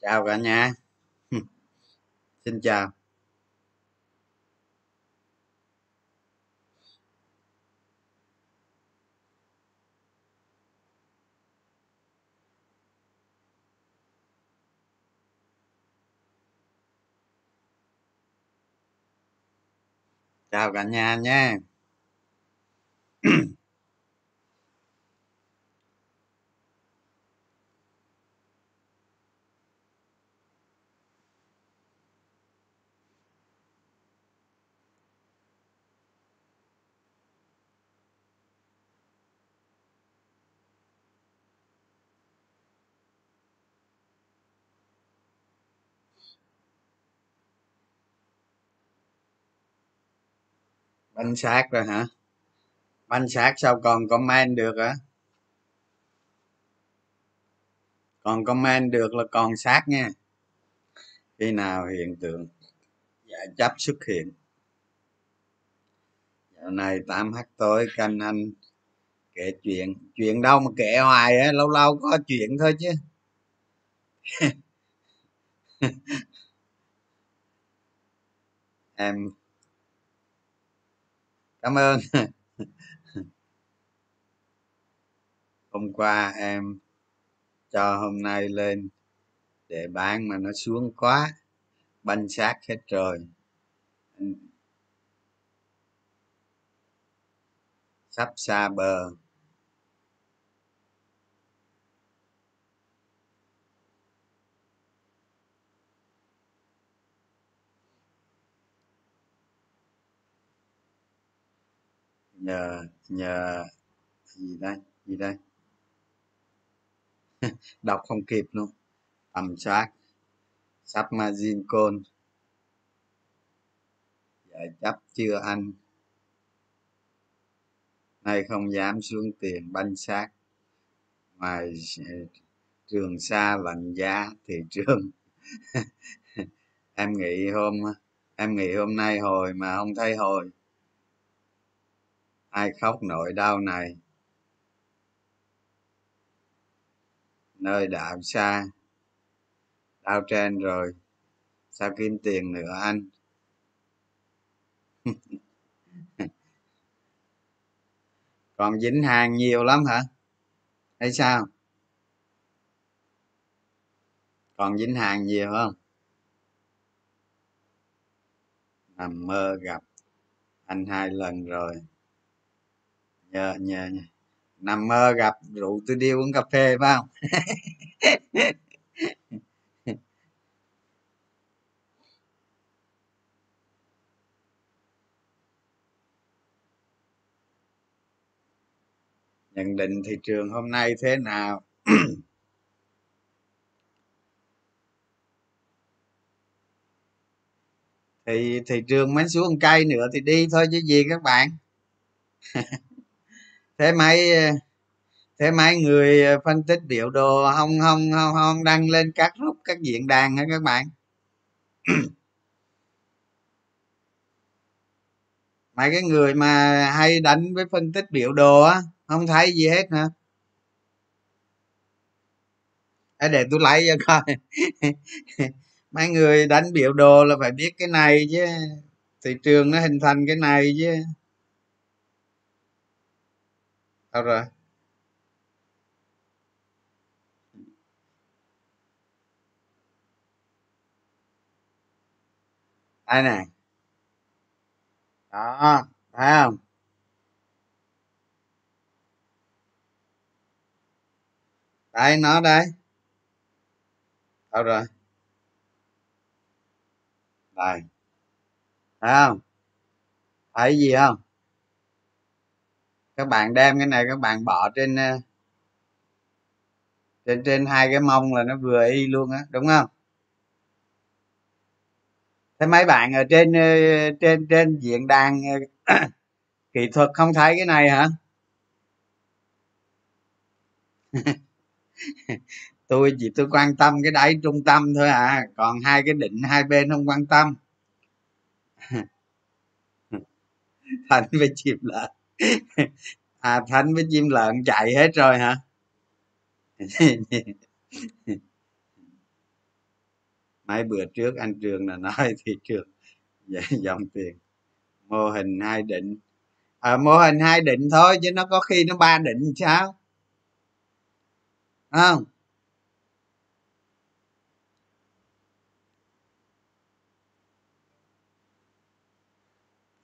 chào cả nhà. Xin chào. Chào cả nhà nha. banh xác rồi hả? Banh xác sao còn comment được hả? Còn comment được là còn xác nha. Khi nào hiện tượng giải chấp xuất hiện? Dạo này 8 h tối canh anh kể chuyện. Chuyện đâu mà kể hoài á, lâu lâu có chuyện thôi chứ. Em cảm ơn. Hôm qua em cho hôm nay lên để bán mà nó xuống quá, banh xác hết rồi sắp xa bờ. Nhờ nhờ gì đây gì đây? Đọc không kịp luôn. Tầm soát. Sắp margin call giải chấp chưa anh? Nay không dám xuống tiền banh xác. Ngoài ờ, trường xa lạnh giá thị trường. Em nghĩ hôm, em nghĩ hôm nay hồi mà không thấy hồi ai khóc nỗi đau này? Nơi đạo xa đau trên rồi. Sao kiếm tiền nữa anh? Còn dính hàng nhiều lắm hả? Hay sao? Còn dính hàng nhiều không? Nằm mơ gặp anh hai lần rồi nhờ nhờ nằm mơ gặp rượu tôi đi uống cà phê, phải không? Nhận định thị trường hôm nay thế nào? Thì thị trường mới xuống cây nữa thì đi thôi chứ gì các bạn. thế mấy thế mấy người ờ, phân tích biểu đồ không không không, không đăng lên các group các diễn đàn hả các bạn? Mấy cái người mà hay đánh với phân tích biểu đồ á không thấy gì hết hả? Để tôi lấy cho coi. Mấy người đánh biểu đồ là phải biết cái này chứ. Thị trường nó hình thành cái này chứ đâu rồi? Đây nè. Đó, thấy không? Đây, nó đây. Đâu rồi? Đây. Thấy không? Thấy gì không? Các bạn đem cái này các bạn bỏ trên ờ, trên trên hai cái mông là nó vừa y luôn á, đúng không? Thế mấy bạn ở trên ờ, trên trên diện đàn ờ, kỹ thuật không thấy cái này hả? Tôi chỉ, tôi quan tâm cái đáy trung tâm thôi à còn hai cái định hai bên không quan tâm. Thành phải chìm lại à thánh với chim lợn chạy hết rồi hả? Mấy bữa trước anh trường là nói thị trường dòng tiền. Mô hình hai định. À, mô hình hai định thôi chứ nó có khi nó ba định sao? Không?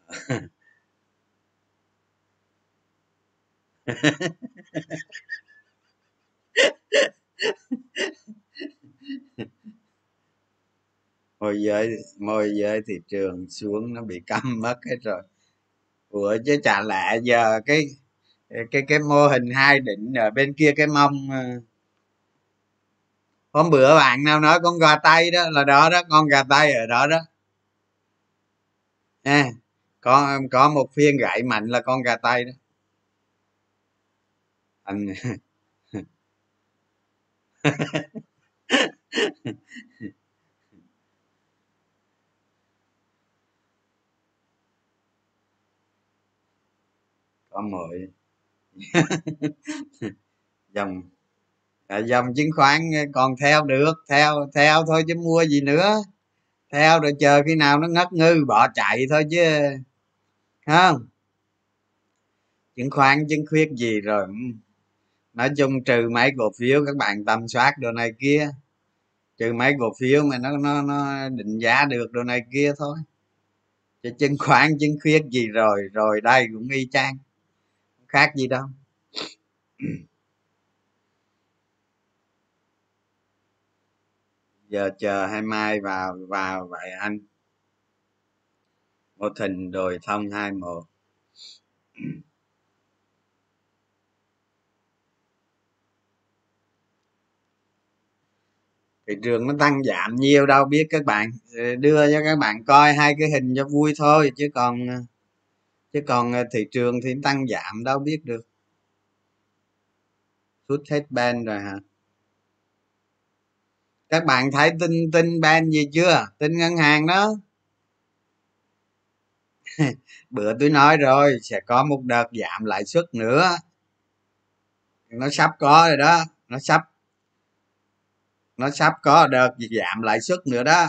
môi giới môi giới thị trường xuống nó bị câm mất hết rồi. Ủa chứ chả lẽ giờ cái cái cái mô hình hai định ở bên kia cái mông ờ, hôm bữa bạn nào nói con gà tây đó là đó đó con gà tây ở đó đó. À, có có một phiên gãy mạnh là con gà tây đó anh có mười. Dòng. À, dòng chứng khoán ờ, còn theo được theo theo thôi chứ mua gì nữa. Theo rồi chờ khi nào nó ngất ngư bỏ chạy thôi chứ. Không chứng khoán chứng khuyết gì rồi nói chung trừ mấy cổ phiếu các bạn tầm soát đồ này kia, trừ mấy cổ phiếu mà nó nó nó định giá được đồ này kia thôi. Chứ chứng khoán chứng khuyết gì rồi rồi đây cũng y chang khác gì đâu. Giờ chờ hai mai vào vào vậy anh. Một thình đồi thông hai một thị trường nó tăng giảm nhiều đâu, biết các bạn ờ, đưa cho các bạn coi hai cái hình cho vui thôi, chứ còn ờ, chứ còn ờ, thị trường thì tăng giảm đâu, biết được. Rút hết ban rồi hả? Các bạn thấy tin tin ban gì chưa? Tin ngân hàng đó. Bữa tôi nói rồi, sẽ có một đợt giảm lãi suất nữa. Nó sắp có rồi đó, nó sắp nó sắp có đợt giảm lãi suất nữa đó.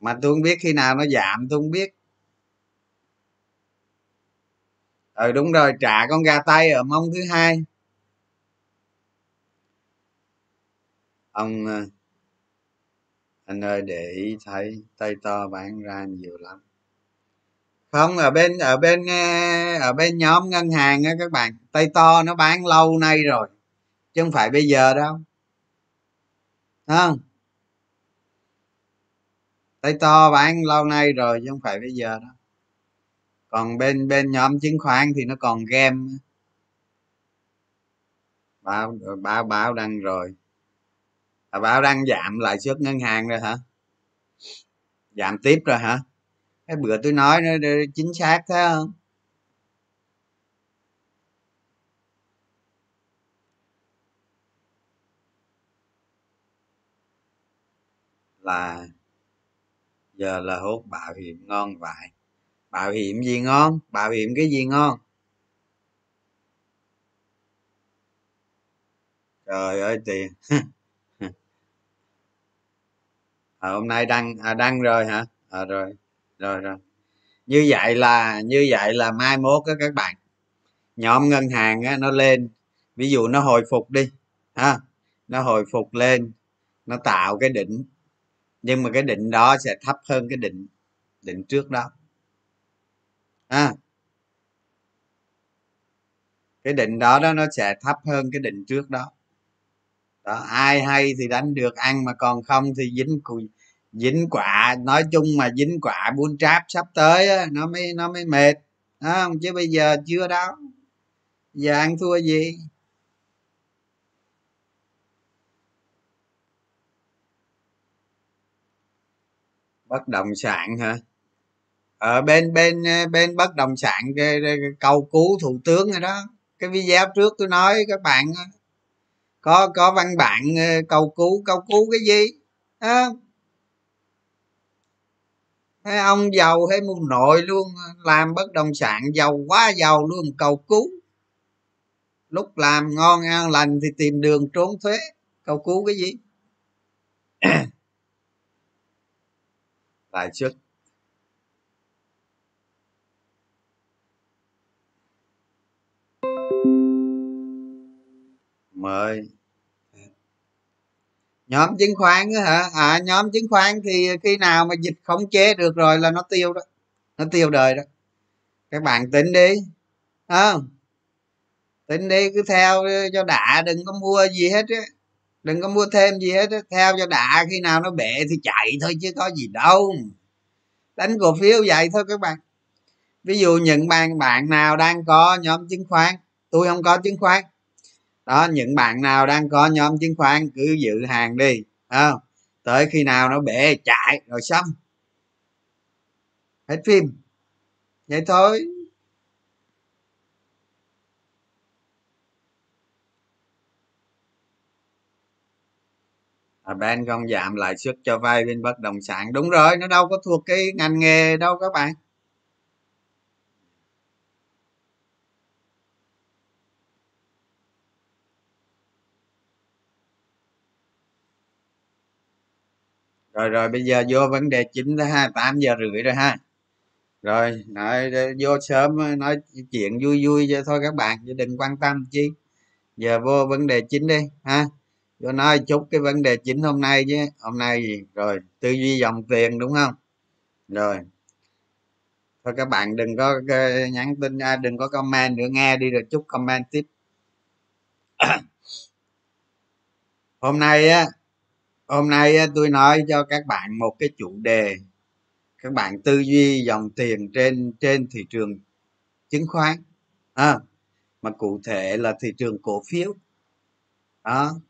Mà tôi không biết khi nào nó giảm, tôi không biết. Ừ đúng rồi, trả con gà tay ở mông thứ hai. Ông ờ, anh ơi, để ý thấy tay to bán ra nhiều lắm. Không, ở bên ở bên ờ, ở bên nhóm ngân hàng á các bạn, tay to nó bán lâu nay rồi, chứ không phải bây giờ đâu không. Tay to bán lâu nay rồi chứ không phải bây giờ đâu. Còn bên bên nhóm chứng khoán thì nó còn game báo báo báo đăng rồi. À, báo đăng giảm lãi suất ngân hàng rồi hả? Giảm tiếp rồi hả? Cái bữa tôi nói nó chính xác thế không? Là giờ là hốt bảo hiểm ngon vậy bảo hiểm gì ngon? Bảo hiểm cái gì ngon? Trời ơi tiền. À, hôm nay đăng à, đăng rồi hả? À, rồi rồi rồi. Như vậy là như vậy là mai mốt á các bạn. Nhóm ngân hàng á, nó lên. Ví dụ nó hồi phục đi ha? Nó hồi phục lên nó tạo cái đỉnh nhưng mà cái định đó sẽ thấp hơn cái định định trước đó. À, cái định đó đó nó sẽ thấp hơn cái định trước đó. Đó ai hay thì đánh được ăn mà còn không thì dính cùi dính quả. Nói chung mà dính quả buôn tráp sắp tới á, nó mới nó mới mệt. Không chứ bây giờ chưa đó. Giờ ăn thua gì? Bất động sản hả? Ở bên bên ờ, bên bất động sản cái, cái cầu cứu thủ tướng rồi đó. Cái video trước tôi nói các bạn có có văn bản ờ, cầu cứu cầu cứu cái gì? À, Thế ông giàu hay một nội luôn làm bất động sản giàu quá giàu luôn cầu cứu. Lúc làm ngon ăn lành thì tìm đường trốn thuế cầu cứu cái gì? Lãi trước. Mời. Nhóm chứng khoán hả? À nhóm chứng khoán thì khi nào mà dịch khống chế được rồi là nó tiêu đó. Nó tiêu đời đó. Các bạn tính đi. Không tính đi, cứ theo cho đã, đừng có mua gì hết á đừng có mua thêm gì hết, theo cho đã, khi nào nó bể thì chạy thôi chứ có gì đâu. Đánh cổ phiếu vậy thôi các bạn. Ví dụ những bạn bạn nào đang có nhóm chứng khoán, tôi không có chứng khoán. Đó, những bạn nào đang có nhóm chứng khoán cứ dự hàng đi không? Tới khi nào nó bể, chạy, rồi xong. Hết phim. Vậy thôi. À, bên không giảm lãi suất cho vay bên bất động sản. Đúng rồi nó đâu có thuộc cái ngành nghề đâu các bạn. Rồi rồi bây giờ vô vấn đề chính đó ha tám giờ rưỡi rồi ha. Rồi nói vô sớm nói chuyện vui vui cho thôi các bạn chứ đừng quan tâm chi. Giờ vô vấn đề chính đi ha cho nói chút cái vấn đề chính hôm nay chứ. Hôm nay gì rồi tư duy dòng tiền đúng không? Rồi. Thôi các bạn đừng có nhắn tin ra đừng có comment nữa nghe đi rồi chút comment tiếp. Hôm nay á hôm nay tôi nói cho các bạn một cái chủ đề. Các bạn tư duy dòng tiền trên trên thị trường chứng khoán à, mà cụ thể là thị trường cổ phiếu. Đó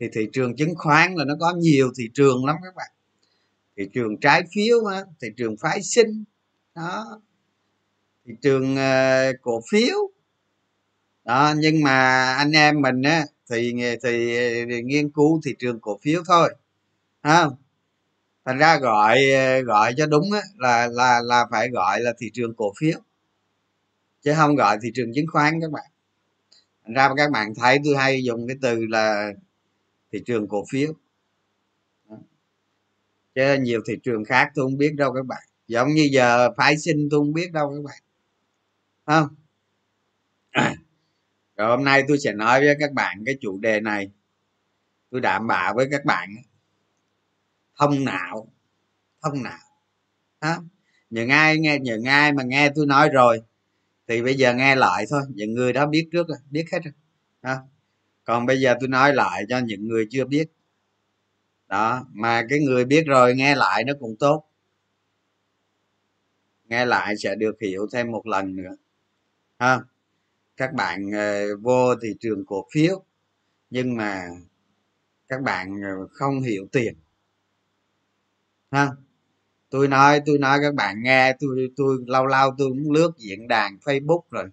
thì thị trường chứng khoán là nó có nhiều thị trường lắm các bạn. Thị trường trái phiếu ha, thị trường phái sinh đó. Thị trường uh, cổ phiếu đó. Nhưng mà anh em mình á thì thì, thì nghiên cứu thị trường cổ phiếu thôi không thành ra gọi ờ, gọi cho đúng á, là là là phải gọi là thị trường cổ phiếu chứ không gọi thị trường chứng khoán các bạn. Thành ra các bạn thấy tôi hay dùng cái từ là thị trường cổ phiếu. Chứ nhiều thị trường khác tôi không biết đâu các bạn. Giống như giờ phái sinh tôi không biết đâu các bạn. Không? Rồi hôm nay tôi sẽ nói với các bạn cái chủ đề này. Tôi đảm bảo với các bạn. Thông não. Thông não. Đó. những ai nghe, những ai mà nghe tôi nói rồi, thì bây giờ nghe lại thôi. Những người đó biết trước rồi, biết hết rồi. Đó còn bây giờ tôi nói lại cho những người chưa biết. Đó, mà cái người biết rồi nghe lại nó cũng tốt. Nghe lại sẽ được hiểu thêm một lần nữa. Ha, các bạn ờ, vô thị trường cổ phiếu. Nhưng mà các bạn ờ, không hiểu tiền. Ha, tôi nói tôi nói các bạn nghe, tôi tôi lâu lâu tôi cũng lướt diễn đàn facebook rồi.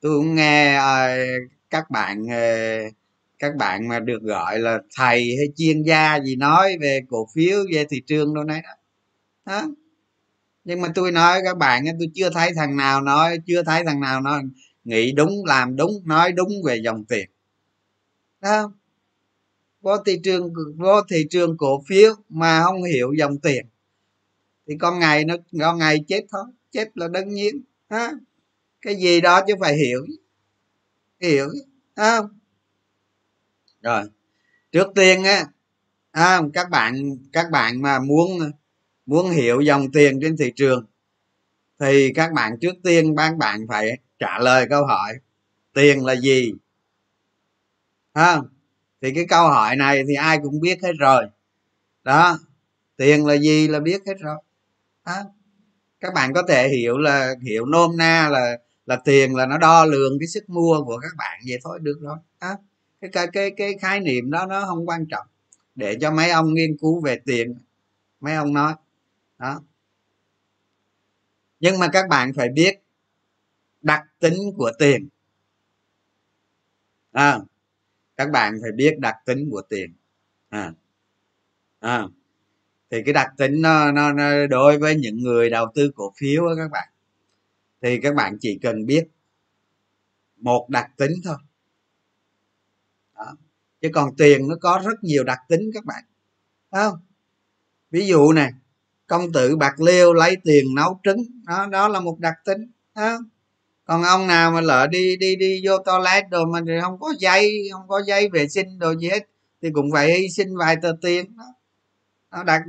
Tôi cũng nghe ờ, các bạn các bạn mà được gọi là thầy hay chuyên gia gì nói về cổ phiếu, về thị trường đâu này đó. Đó. Nhưng mà tôi nói các bạn tôi chưa thấy thằng nào nói, chưa thấy thằng nào nói, nghĩ đúng, làm đúng, nói đúng về dòng tiền. Đó vô thị trường, vô thị trường cổ phiếu mà không hiểu dòng tiền, thì con ngày nó, con ngày chết thôi, chết là đương nhiên. Ha cái gì đó chứ phải hiểu. Hiểu không? Rồi. Trước tiên á à, các bạn các bạn mà muốn muốn hiểu dòng tiền trên thị trường thì các bạn trước tiên các bạn phải trả lời câu hỏi tiền là gì? Không thì cái câu hỏi này thì ai cũng biết hết rồi. Đó tiền là gì là biết hết rồi. À, các bạn có thể hiểu là hiểu nôm na là là tiền là nó đo lường cái sức mua của các bạn vậy thôi được rồi. À cái cái cái cái khái niệm đó nó không quan trọng. Để cho mấy ông nghiên cứu về tiền mấy ông nói. Đó. Nhưng mà các bạn phải biết đặc tính của tiền. À, các bạn phải biết đặc tính của tiền. À, à, thì cái đặc tính nó, nó, nó đối với những người đầu tư cổ phiếu đó các bạn. Thì các bạn chỉ cần biết một đặc tính thôi chứ còn tiền nó có rất nhiều đặc tính các bạn. Đấy không? Ví dụ này công tử bạc liêu lấy tiền nấu trứng, đó đó là một đặc tính đó. còn ông nào mà lỡ đi đi đi vô toilet rồi mà không có dây, không có dây vệ sinh đồ gì hết, thì cũng phải hy sinh vài tờ tiền đó. Nó đặc,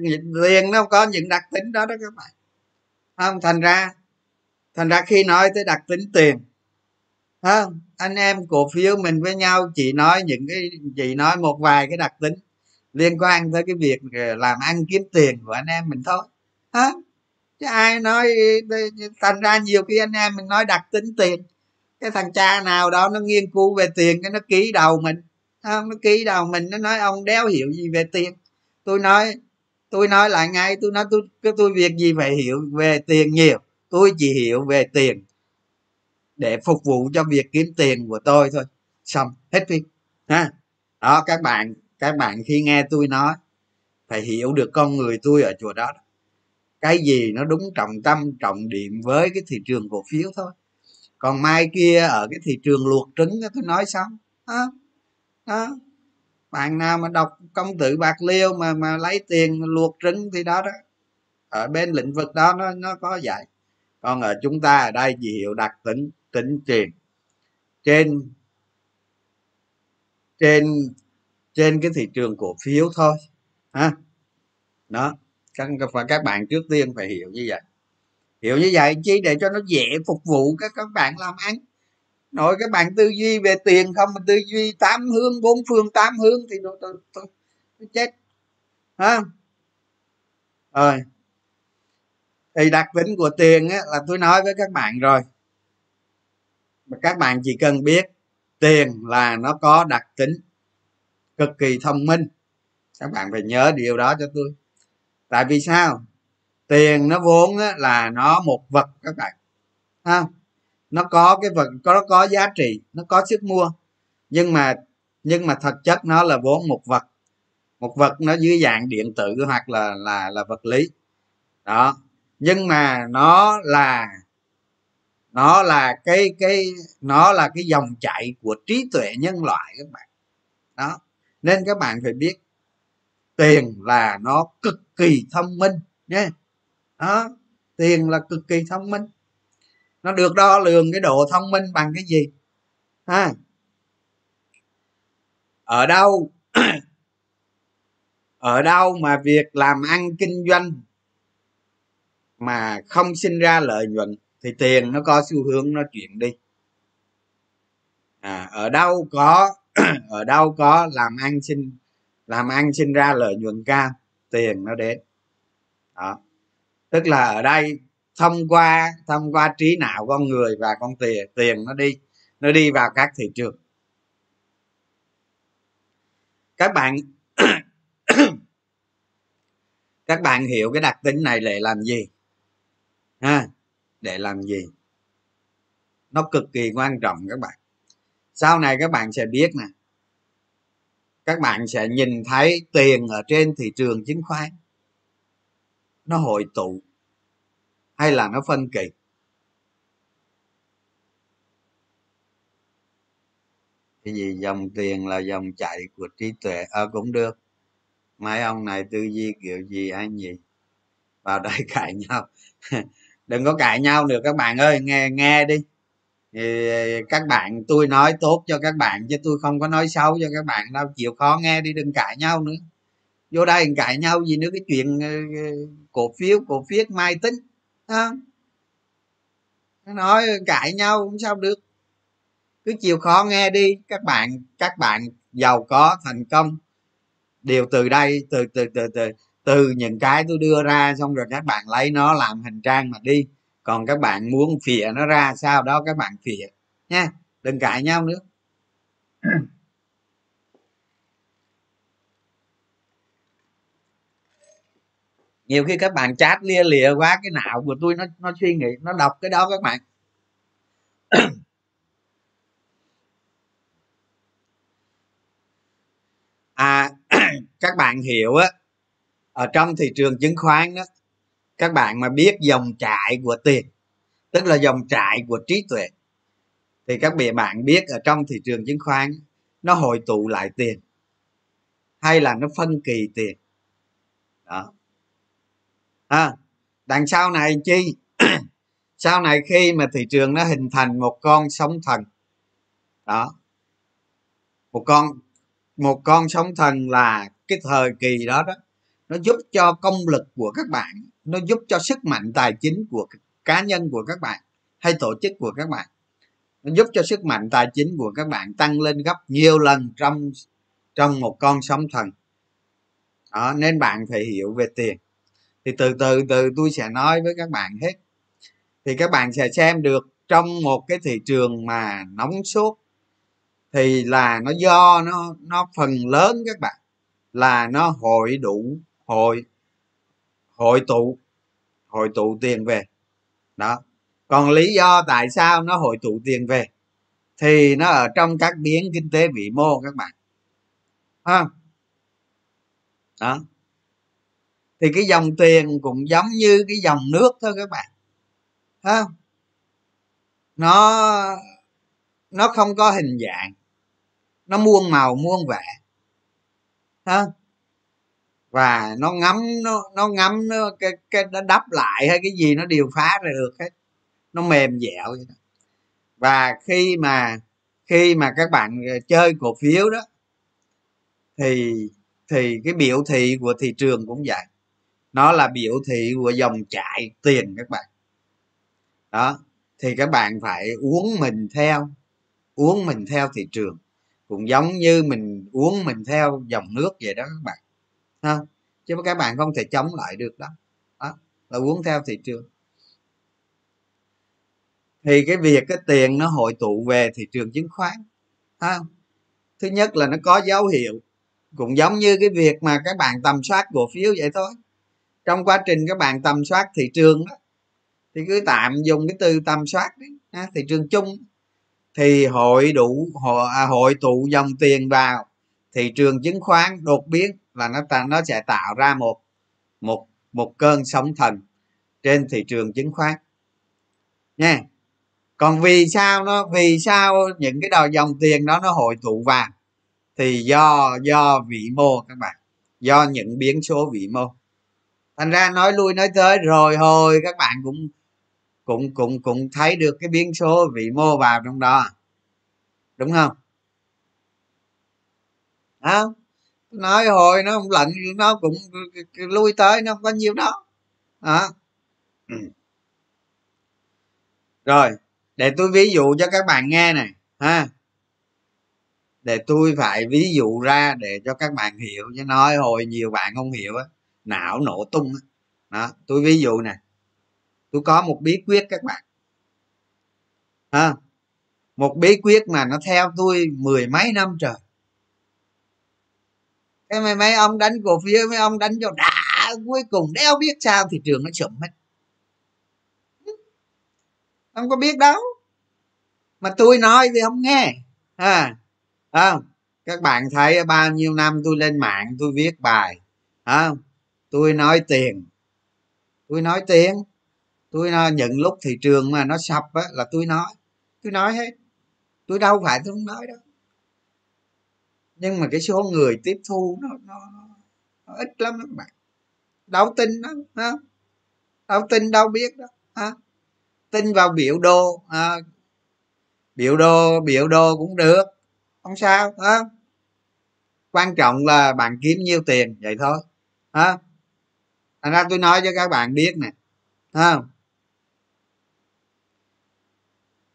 tiền nó có những đặc tính đó đó các bạn. Không? Thành ra thành ra khi nói tới đặc tính tiền không, anh em cổ phiếu mình với nhau chỉ nói những cái, chỉ nói một vài cái đặc tính liên quan tới cái việc ờ, làm ăn kiếm tiền của anh em mình thôi. Hả? Chứ ai nói ờ, thành ra nhiều khi anh em mình nói đặc tính tiền, cái thằng cha nào đó nó nghiên cứu về tiền cái nó ký đầu mình. Không nó ký đầu mình, nó nói ông đéo hiểu gì về tiền. Tôi nói tôi nói lại ngay, tôi nói tôi, cái tôi việc gì phải hiểu về tiền nhiều, tôi chỉ hiểu về tiền để phục vụ cho việc kiếm tiền của tôi thôi. Xong hết phim. Ha? Đó các bạn các bạn khi nghe tôi nói phải hiểu được con người tôi ở chùa đó. Cái gì nó đúng trọng tâm trọng điểm với cái thị trường cổ phiếu thôi. Còn mai kia ở cái thị trường luộc trứng tôi nói xong. Đó, đó. bạn nào mà đọc công tử bạc liêu mà mà lấy tiền luộc trứng thì đó đó. Ở bên lĩnh vực đó nó nó có vậy. Còn ở chúng ta ở đây chỉ hiểu đặc tính tính tiền trên trên trên cái thị trường cổ phiếu thôi ha. Đó các và các bạn trước tiên phải hiểu như vậy. Hiểu như vậy chi để cho nó dễ phục vụ các các bạn làm ăn. Nội các bạn tư duy về tiền không mà tư duy tám hướng bốn phương tám hướng thì tôi, tôi, nó, nó chết ha. Rồi. Thì đặc tính của tiền á, là tôi nói với các bạn rồi mà các bạn chỉ cần biết tiền là nó có đặc tính cực kỳ thông minh. Các bạn phải nhớ điều đó cho tôi. Tại vì sao? Tiền nó vốn là nó một vật các bạn. Ha? Nó có cái vật, có, nó có giá trị, nó có sức mua. Nhưng mà nhưng mà thật chất nó là vốn một vật. Một vật nó dưới dạng điện tử hoặc là là là vật lý. Đó. Nhưng mà nó là nó là cái cái, nó là cái dòng chảy của trí tuệ nhân loại các bạn. Đó. Nên các bạn phải biết, tiền là nó cực kỳ thông minh nhé. Đó. Tiền là cực kỳ thông minh. Nó được đo lường cái độ thông minh bằng cái gì? Ha. Ở đâu? Ở đâu mà việc làm ăn kinh doanh mà không sinh ra lợi nhuận? Thì tiền nó có xu hướng nó chuyển đi. À, ở đâu có ở đâu có làm ăn sinh làm ăn sinh ra lợi nhuận cao tiền nó đến. Đó. Tức là ở đây thông qua thông qua trí não con người và con tiền tiền nó đi nó đi vào các thị trường. Các bạn các bạn hiểu cái đặc tính này để làm gì? Ha để làm gì? Nó cực kỳ quan trọng các bạn. Sau này các bạn sẽ biết nè. Các bạn sẽ nhìn thấy tiền ở trên thị trường chứng khoán. Nó hội tụ hay là nó phân kỳ? Cái gì dòng tiền là dòng chạy của trí tuệ? Ờ à, cũng được. Mấy ông này tư duy kiểu gì anh gì vào đây cãi nhau đừng có cãi nhau được các bạn ơi, nghe nghe đi. Thì các bạn, tôi nói tốt cho các bạn chứ tôi không có nói xấu cho các bạn đâu, chịu khó nghe đi, đừng cãi nhau nữa. Vô đây cãi nhau gì nữa, cái chuyện ờ, cổ phiếu cổ phiếu mai tính nói cãi nhau cũng sao được. Cứ chịu khó nghe đi, các bạn các bạn giàu có, thành công. Đều từ đây, từ từ từ từ từ những cái tôi đưa ra xong rồi các bạn lấy nó làm hình trang mà đi. Còn các bạn muốn phịa nó ra sau đó các bạn phịa nha đừng cãi nhau nữa. Nhiều khi các bạn chat lia lịa quá, cái não của tôi nó nó suy nghĩ, nó đọc cái đó các bạn. À các bạn hiểu á ở trong thị trường chứng khoán đó các bạn mà biết dòng chảy của tiền tức là dòng chảy của trí tuệ thì các bạn biết ở trong thị trường chứng khoán nó hội tụ lại tiền hay là nó phân kỳ tiền. Đó. À, đằng sau này chi? Sau này khi mà thị trường nó hình thành một con sóng thần đó một con một con sóng thần là cái thời kỳ đó đó nó giúp cho công lực của các bạn, nó giúp cho sức mạnh tài chính của cá nhân của các bạn hay tổ chức của các bạn. Nó giúp cho sức mạnh tài chính của các bạn tăng lên gấp nhiều lần trong trong một con sóng thần. Đó, nên bạn phải hiểu về tiền. Thì từ từ từ tôi sẽ nói với các bạn hết. Thì các bạn sẽ xem được trong một cái thị trường mà nóng sốt, thì là nó do nó nó phần lớn các bạn là nó hội đủ hội hội tụ hội tụ tiền về. Đó. Còn lý do tại sao nó hội tụ tiền về? Thì nó ở trong các biến kinh tế vĩ mô các bạn. Ha đó. Thì cái dòng tiền cũng giống như cái dòng nước thôi các bạn. Ha nó nó không có hình dạng. Nó muôn màu, muôn vẻ. Ha và nó ngắm nó nó ngắm nó cái cái nó đắp lại hay cái gì nó điều phá ra được hết. Nó mềm dẻo vậy đó. và khi mà khi mà các bạn ờ, chơi cổ phiếu đó, thì thì cái biểu thị của thị trường cũng vậy. Nó là biểu thị của dòng chảy tiền các bạn. Đó, thì các bạn phải uống mình theo, uống mình theo thị trường. Cũng giống như mình uống mình theo dòng nước vậy đó các bạn không chứ các bạn không thể chống lại được đó, đó là uống theo thị trường. Thì cái việc cái tiền nó hội tụ về thị trường chứng khoán ha? Thứ nhất là nó có dấu hiệu cũng giống như cái việc mà các bạn tầm soát cổ phiếu vậy thôi. Trong quá trình các bạn tầm soát thị trường đó thì cứ tạm dùng cái từ tầm soát đi ha, thị trường chung. Thì hội đủ hội, à, hội tụ dòng tiền vào thị trường chứng khoán đột biến là nó ta, nó sẽ tạo ra một một một cơn sóng thần trên thị trường chứng khoán. Nha. Còn vì sao nó, vì sao những cái đầu dòng tiền đó nó hội tụ vào thì do do vĩ mô các bạn. Do những biến số vĩ mô. Thành ra nói lui nói tới rồi hồi các bạn cũng cũng cũng cũng thấy được cái biến số vĩ mô vào trong đó. Đúng không? Không nói hồi nó không lạnh nó cũng lui tới nó không có nhiêu đó. Đó. Rồi để tôi ví dụ cho các bạn nghe này ha. Để tôi phải ví dụ ra để cho các bạn hiểu chứ nói hồi nhiều bạn không hiểu á não nổ tung á. Đó tôi ví dụ nè. Tôi có một bí quyết các bạn. Ha. Một bí quyết mà nó theo tôi mười mấy năm trời cái mấy mấy ông đánh cổ phiếu, mấy ông đánh cho đã, cuối cùng đeo biết sao thị trường nó sụp hết. Không có biết đâu. Mà tôi nói thì không nghe. À không các bạn thấy bao nhiêu năm tôi lên mạng, tôi viết bài không tôi nói tiền. Tôi nói tiền. Tôi nói những lúc thị trường mà nó sập á là tôi nói. Tôi nói hết. Tôi đâu phải tôi không nói đâu nhưng mà cái số người tiếp thu nó nó, nó ít lắm các bạn. Đâu tin đó ha? Đâu tin đâu biết đó ha? Tin vào biểu đồ à, biểu đồ biểu đồ cũng được không sao ha? Quan trọng là bạn kiếm nhiêu tiền vậy thôi ha? Thành ra tôi nói cho các bạn biết nè ha?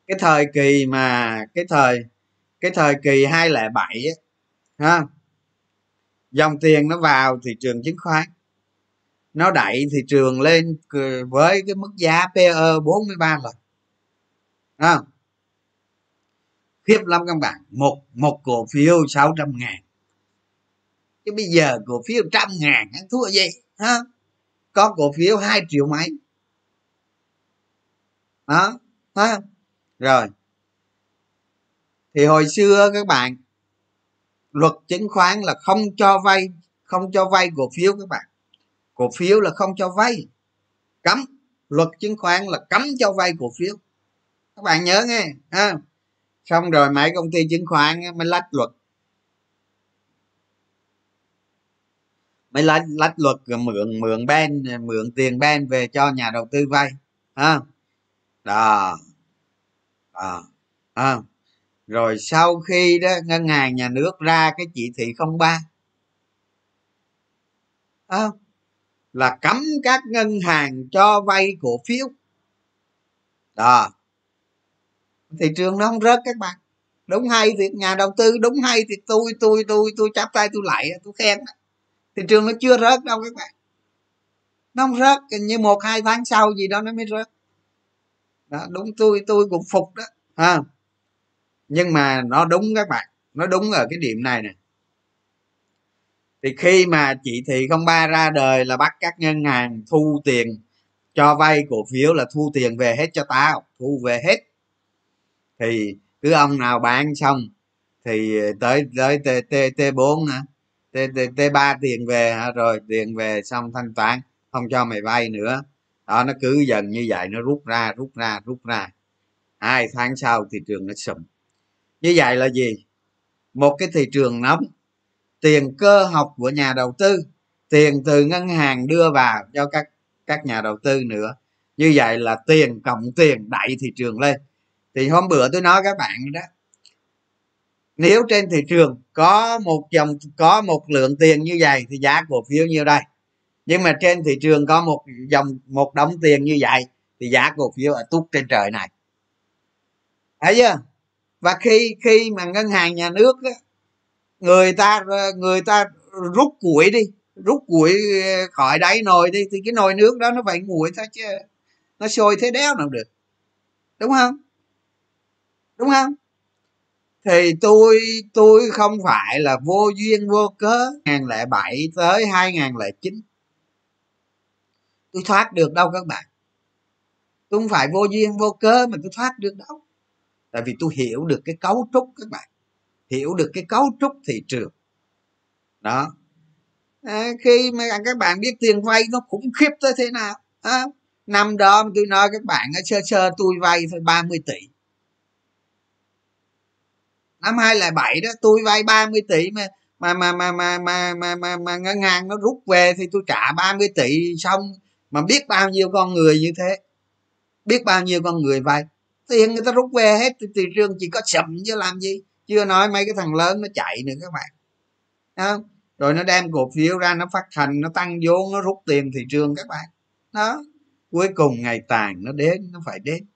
Cái thời kỳ mà cái thời cái thời kỳ 207 á ha? Dòng tiền nó vào thị trường chứng khoán. Nó đẩy thị trường lên với cái mức giá PE 43 lần. Ha? Khiếp lắm các bạn. Một một cổ phiếu 600 ngàn. Chứ bây giờ cổ phiếu trăm ngàn, ăn thua gì? Ha? Có cổ phiếu 2 triệu mấy. Đó, ha? Rồi. Thì hồi xưa các bạn luật chứng khoán là không cho vay không cho vay cổ phiếu các bạn. Cổ phiếu là không cho vay. Cấm. Luật chứng khoán là cấm cho vay cổ phiếu. Các bạn nhớ nghe ha. Xong rồi mấy công ty chứng khoán mới lách luật. Mới lách lách luật rồi mượn mượn ben mượn tiền ben về cho nhà đầu tư vay ha. Đó. À, à rồi sau khi đó ngân hàng nhà nước ra cái chỉ thị 03 à, ờ, là cấm các ngân hàng cho vay cổ phiếu. Đó. Thị trường nó không rớt các bạn. Đúng hay thì nhà đầu tư đúng hay thì tôi tôi tôi tôi chắp tay tôi lại tôi khen thị trường nó chưa rớt đâu các bạn. Nó không rớt như một hai tháng sau gì đó nó mới rớt. Đó, đúng tôi tôi cũng phục đó. Ha nhưng mà nó đúng các bạn, nó đúng ở cái điểm này nè. Thì khi mà chỉ thị 03 ra đời là bắt các ngân hàng thu tiền, cho vay cổ phiếu là thu tiền về hết cho tao, thu về hết. Thì cứ ông nào bán xong thì tới tới t t t bốn t t t ba tiền về hả? Rồi tiền về xong thanh toán, không cho mày vay nữa. Đó, nó cứ dần như vậy, nó rút ra rút ra rút ra. Hai tháng sau thị trường nó sụp như vậy là gì? Một cái thị trường nóng, tiền cơ học của nhà đầu tư, tiền từ ngân hàng đưa vào cho các các nhà đầu tư nữa. Như vậy là tiền, cộng tiền đẩy thị trường lên. Thì hôm bữa tôi nói các bạn đó, nếu trên thị trường có một dòng, có một lượng tiền như vậy thì giá cổ phiếu nhiêu đây? Nhưng mà trên thị trường có một dòng, một đống tiền như vậy thì giá cổ phiếu ở tút trên trời này. Thấy chưa? Và khi khi mà ngân hàng nhà nước á, người ta người ta rút củi đi rút củi ờ, khỏi đáy nồi đi thì cái nồi nước đó nó phải nguội thôi chứ nó sôi thế đéo nào được. Đúng không? Đúng không? Thì tôi tôi không phải là vô duyên vô cớ 2007 tới 2009 tôi thoát được đâu các bạn. Tôi không phải vô duyên vô cớ mà tôi thoát được đâu tại vì tôi hiểu được cái cấu trúc các bạn. Hiểu được cái cấu trúc thị trường. Đó. À, khi mà các bạn biết tiền vay nó khủng khiếp tới thế nào à, năm đó tôi nói các bạn sơ sơ tôi vay phải 30 tỷ. Năm hai là bảy đó tôi vay 30 tỷ mà mà mà mà mà mà mà, mà, mà ngân hàng nó rút về thì tôi trả 30 tỷ xong mà biết bao nhiêu con người như thế? Biết bao nhiêu con người vay? Tiền người ta rút về hết thị trường chỉ có sầm chứ làm gì? Chưa nói mấy cái thằng lớn nó chạy nữa các bạn. Không? Rồi nó đem cổ phiếu ra, nó phát hành, nó tăng vốn, nó rút tiền thị trường các bạn. Đó. Cuối cùng ngày tàn nó đến, nó phải đến.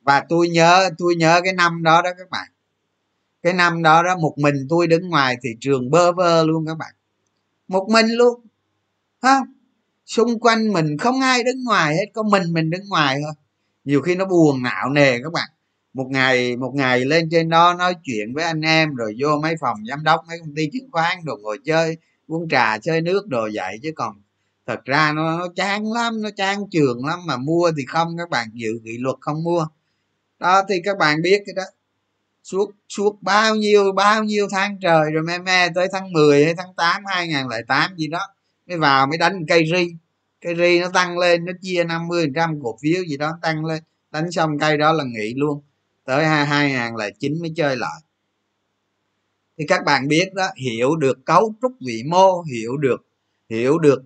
Và tôi nhớ tôi nhớ cái năm đó đó các bạn. Cái năm đó đó, một mình tôi đứng ngoài thị trường bơ vơ luôn các bạn. Một mình luôn. Ha xung quanh mình không ai đứng ngoài hết có mình mình đứng ngoài thôi. Nhiều khi nó buồn não nề các bạn. Một ngày một ngày lên trên đó nói chuyện với anh em rồi vô mấy phòng giám đốc mấy công ty chứng khoán rồi ngồi chơi uống trà chơi nước đồ vậy. Chứ còn thật ra nó, nó chán lắm nó chán trường lắm mà mua thì không các bạn. Dự nghị luật không mua. Đó thì các bạn biết cái đó. Suốt suốt bao nhiêu bao nhiêu tháng trời rồi me me tới tháng 10 hay tháng 8 2008 gì đó mới vào mới đánh cây ri. Cây ri nó tăng lên nó chia 50 trăm cổ phiếu gì đó tăng lên. Đánh xong cây đó là nghỉ luôn. Tới hai hai ngàn là chín mới chơi lại. Thì các bạn biết đó hiểu được cấu trúc vĩ mô hiểu được hiểu được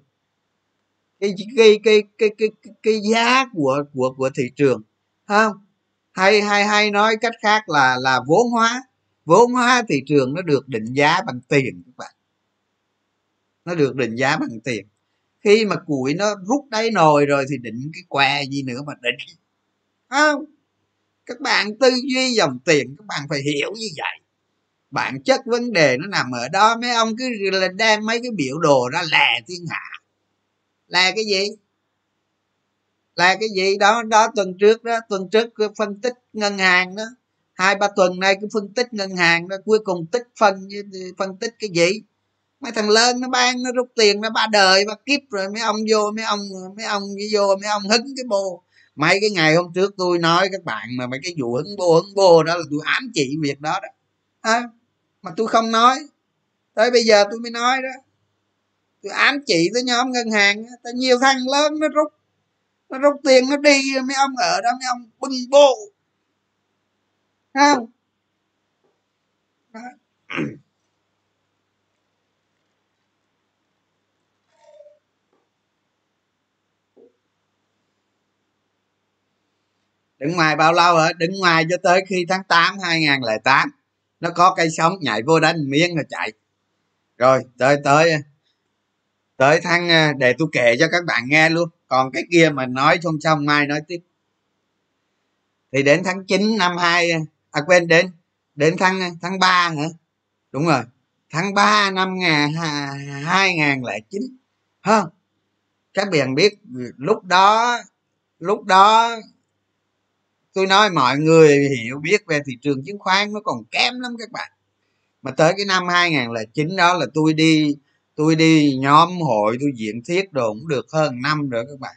cái cái cái cái cái cái, cái giá của của của thị trường không? Hay hay hay nói cách khác là là vốn hóa. Vốn hóa thị trường nó được định giá bằng tiền các bạn nó được định giá bằng tiền. Khi mà củi nó rút đáy nồi rồi thì định cái què gì nữa mà định. Không. Các bạn tư duy dòng tiền, các bạn phải hiểu như vậy. Bản chất vấn đề nó nằm ở đó. Mấy ông cứ là đem mấy cái biểu đồ ra lè thiên hạ. Là cái gì? Là cái gì? Đó đó tuần trước đó, tuần trước cứ phân tích ngân hàng đó. Hai ba tuần nay cứ phân tích ngân hàng đó, cuối cùng tích phân phân tích cái gì? Mấy thằng lớn nó bán nó rút tiền nó ba đời ba kiếp rồi mấy ông vô mấy ông mấy ông vô mấy ông hứng cái bồ. Mấy cái ngày hôm trước tôi nói các bạn mà mấy cái vụ hứng bô hứng bô đó là tôi ám chỉ việc đó đó. À, mà tôi không nói. Tới bây giờ tôi mới nói đó. Tôi ám chỉ tới nhóm ngân hàng tới nhiều thằng lớn nó rút. Nó rút tiền nó đi mấy ông ở đó mấy ông bưng bô, không? Đó. Đứng ngoài bao lâu hả? Đứng ngoài cho tới khi tháng 8 2008 nó có cây sống nhảy vô đánh miếng rồi chạy. Rồi, tới tới tới tháng à, để tôi kể cho các bạn nghe luôn. Còn cái kia mà nói xong xong mai nói tiếp. Thì đến tháng 9 năm 2 à, à quên, đến đến tháng à, tháng 3 hả? Đúng rồi. Tháng 3 năm ngàn hai ngàn lẻ chín. Ha các bạn biết, lúc đó lúc đó tôi nói mọi người hiểu biết về thị trường chứng khoán nó còn kém lắm các bạn. Mà tới cái năm 2009 đó là tôi đi tôi đi nhóm hội, tôi diễn thuyết đồ cũng được hơn năm rồi các bạn.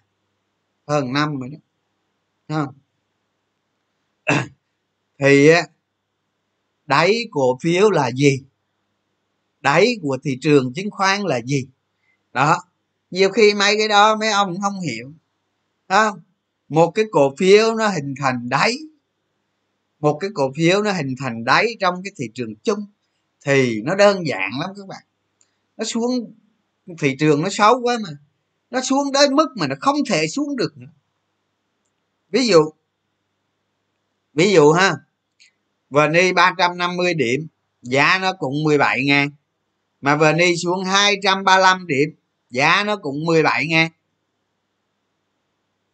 Hơn năm rồi đó. Không? Thì đáy cổ phiếu là gì? Đáy của thị trường chứng khoán là gì? Đó, nhiều khi mấy cái đó mấy ông không hiểu. Không? Một cái cổ phiếu nó hình thành đáy. Một cái cổ phiếu nó hình thành đáy trong cái thị trường chung thì nó đơn giản lắm các bạn. Nó xuống, thị trường nó xấu quá mà. Nó xuống đến mức mà nó không thể xuống được nữa. Ví dụ ví dụ ha vni 350 điểm, giá nó cũng 17 ngàn. Mà vni xuống 235 điểm, giá nó cũng 17 ngàn.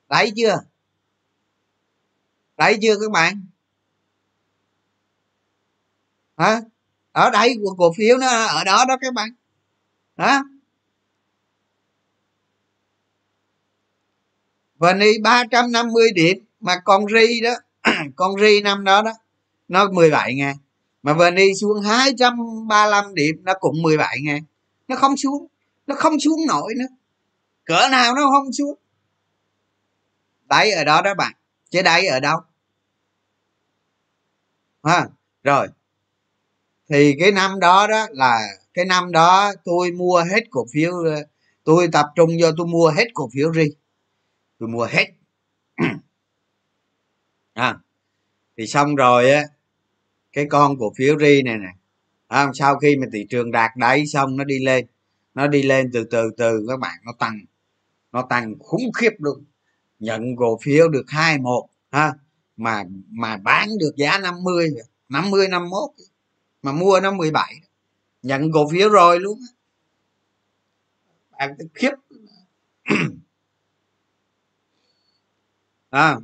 Đấy chưa? Đấy chưa các bạn? Hả? Ở đây của cổ phiếu nó ở đó đó các bạn. Hả? Vni 350 điểm, mà con ri đó, con ri năm đó đó, nó 17 ngàn. Mà vni xuống 235 điểm, nó cũng 17 ngàn. Nó không xuống, nó không xuống nổi nữa. Cỡ nào nó không xuống. Đấy, ở đó đó bạn. Chứ đây ở đâu? Ha. Rồi. Thì cái năm đó đó là cái năm đó tôi mua hết cổ phiếu tôi tập trung vô tôi mua hết cổ phiếu ri tôi mua hết. À, thì xong rồi á cái con cổ phiếu ri này nè. À, sau khi mà thị trường đạt đáy xong nó đi lên nó đi lên từ từ từ các bạn nó tăng nó tăng khủng khiếp luôn. Nhận cổ phiếu được hai một ha mà mà bán được giá 50 50 51 mà mua nó 17 nhận cổ phiếu rồi luôn bạn khiếp. À.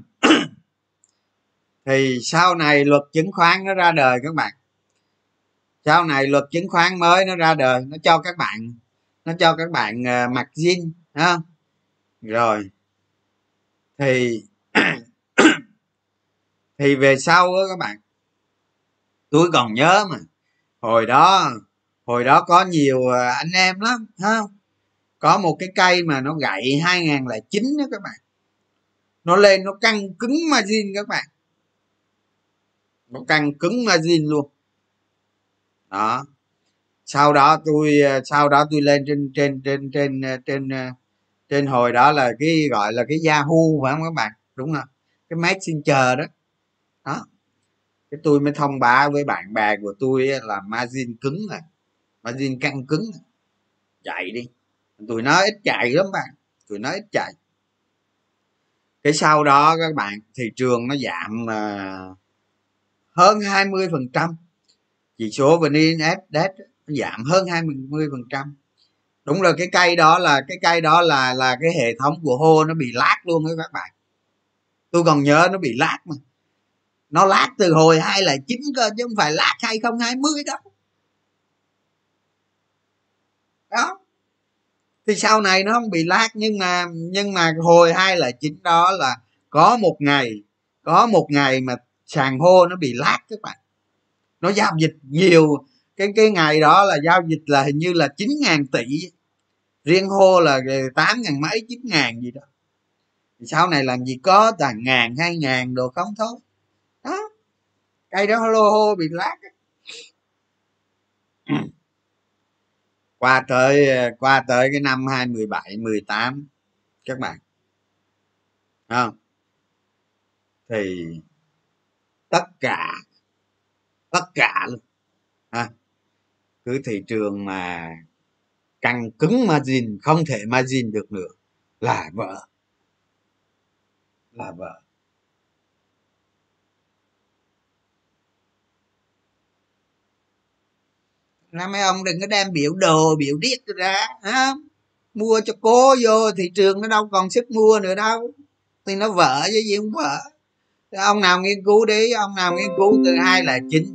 thì sau này luật chứng khoán nó ra đời các bạn. Sau này luật chứng khoán mới nó ra đời nó cho các bạn nó cho các bạn uh, mặc zin ha. Rồi. Thì thì về sau đó các bạn, tôi còn nhớ mà, hồi đó hồi đó có nhiều à, anh em lắm ha có một cái cây mà nó gậy 2009 đó các bạn. Nó lên, nó căng cứng margin các bạn. Nó căng cứng margin luôn. Đó. Sau đó tôi à, sau đó tôi lên trên trên trên trên à, trên trên hồi đó là cái, gọi là cái yahoo phải không các bạn? Đúng không cái messenger đó cái tôi mới thông báo với bạn bè của tôi là margin cứng này margin căng cứng này. chạy đi. Tôi nói ít chạy lắm bạn tôi nói ít chạy. Cái sau đó các bạn thị trường nó giảm uh, hơn 20 phần trăm. Chỉ số vn index nó giảm hơn 20 phần trăm. Đúng là cái cây đó là cái cây đó là là cái hệ thống của hô nó bị lát luôn đó các bạn. Tôi còn nhớ nó bị lát mà nó lát từ hồi hai là chín cơ, chứ không phải lát hai không, hai mươi đó đó. Thì sau này nó không bị lát, nhưng mà nhưng mà hồi hai là chín đó là có một ngày, có một ngày mà sàn hô nó bị lát các bạn. Nó giao dịch nhiều. Cái cái ngày đó là giao dịch là hình như là chín ngàn tỷ. Riêng hô là tám ngàn mấy, chín ngàn gì đó. Sau này làm gì có toàn ngàn, hai ngàn đồ không thôi đó. Cây đó lô hô bị lát qua tới ờ, qua tới cái năm hai mười bảy, mười tám, các bạn. Không? Thì tất cả tất cả luôn. Ha. Cứ thị trường mà căng cứng margin, không thể margin được nữa là vợ là vợ năm mấy ông đừng có đem biểu đồ biểu điếc ra ha mua cho cố vô thị trường nó đâu còn sức mua nữa đâu. Thì nó vỡ chứ gì không vỡ. ông nào nghiên cứu đi ông nào nghiên cứu từ hai là chín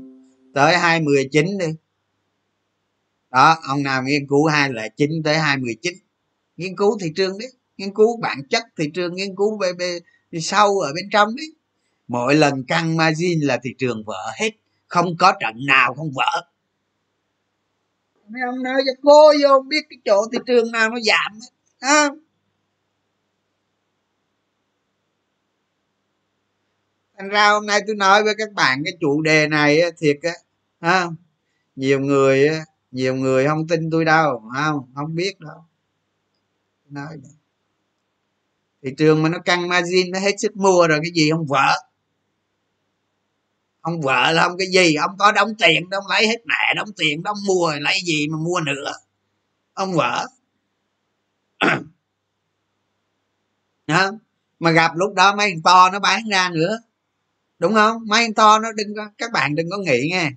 tới hai mười chín đi. Đó ông nào nghiên cứu hai là chín tới hai mười chín. Nghiên cứu thị trường đi, nghiên cứu bản chất thị trường nghiên cứu về, về, về sâu ở bên trong đấy mỗi lần căng margin là thị trường vỡ hết không có trận nào không vỡ mấy ông nói cho cô vô biết cái chỗ thị trường nào nó giảm ha thành ra hôm nay tôi nói với các bạn cái chủ đề này thiệt á ha nhiều người nhiều người không tin tôi đâu không? Không biết đâu. Nói thị trường mà nó căng margin, nó hết sức mua rồi, cái gì không vợ ông vợ là ông cái gì? Ông có đóng tiền đâu lấy hết mẹ đóng tiền đóng mua lấy gì mà mua nữa. Ông vợ. Đó. mà gặp lúc đó mấy thằng to nó bán ra nữa. Đúng không? Mấy thằng to nó đừng có, các bạn đừng có nghĩ nghe.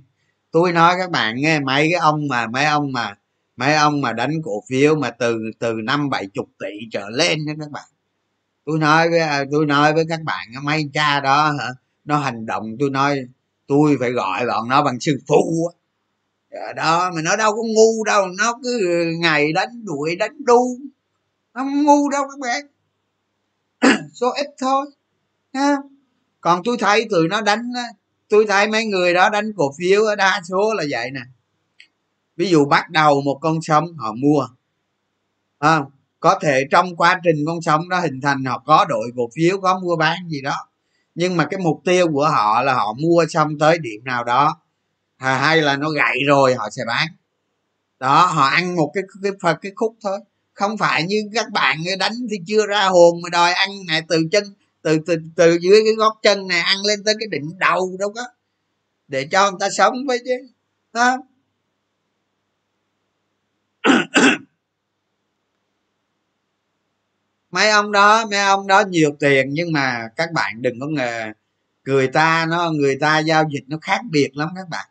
Tôi nói các bạn nghe, mấy cái ông mà, mấy ông mà, mấy ông mà đánh cổ phiếu mà từ từ năm bảy chục tỷ trở lên đó các bạn. Tôi nói với à, tôi nói với các bạn, mấy cha đó hả? Nó hành động tôi nói tôi phải gọi bọn nó bằng sư phụ dạ, đó mà nó đâu có ngu đâu nó cứ ngày đánh đuổi đánh đu. Nó không ngu đâu các bạn. Số ít thôi ha còn tôi thấy tụi nó đánh tôi thấy mấy người đó đánh cổ phiếu đa số là vậy nè. Ví dụ bắt đầu một con sông họ mua. À, có thể trong quá trình con sông đó hình thành họ có đội cổ phiếu có mua bán gì đó nhưng mà cái mục tiêu của họ là họ mua xong tới điểm nào đó. Hay là nó gãy rồi họ sẽ bán. Đó họ ăn một cái cái cái, cái khúc thôi. Không phải như các bạn đánh thì chưa ra hồn mà đòi ăn này từ chân từ từ từ dưới cái gót chân này ăn lên tới cái đỉnh đầu đâu có. Để cho người ta sống với chứ đó mấy ông đó mấy ông đó nhiều tiền nhưng mà các bạn đừng có ngờ. Người ta nó người ta giao dịch nó khác biệt lắm các bạn.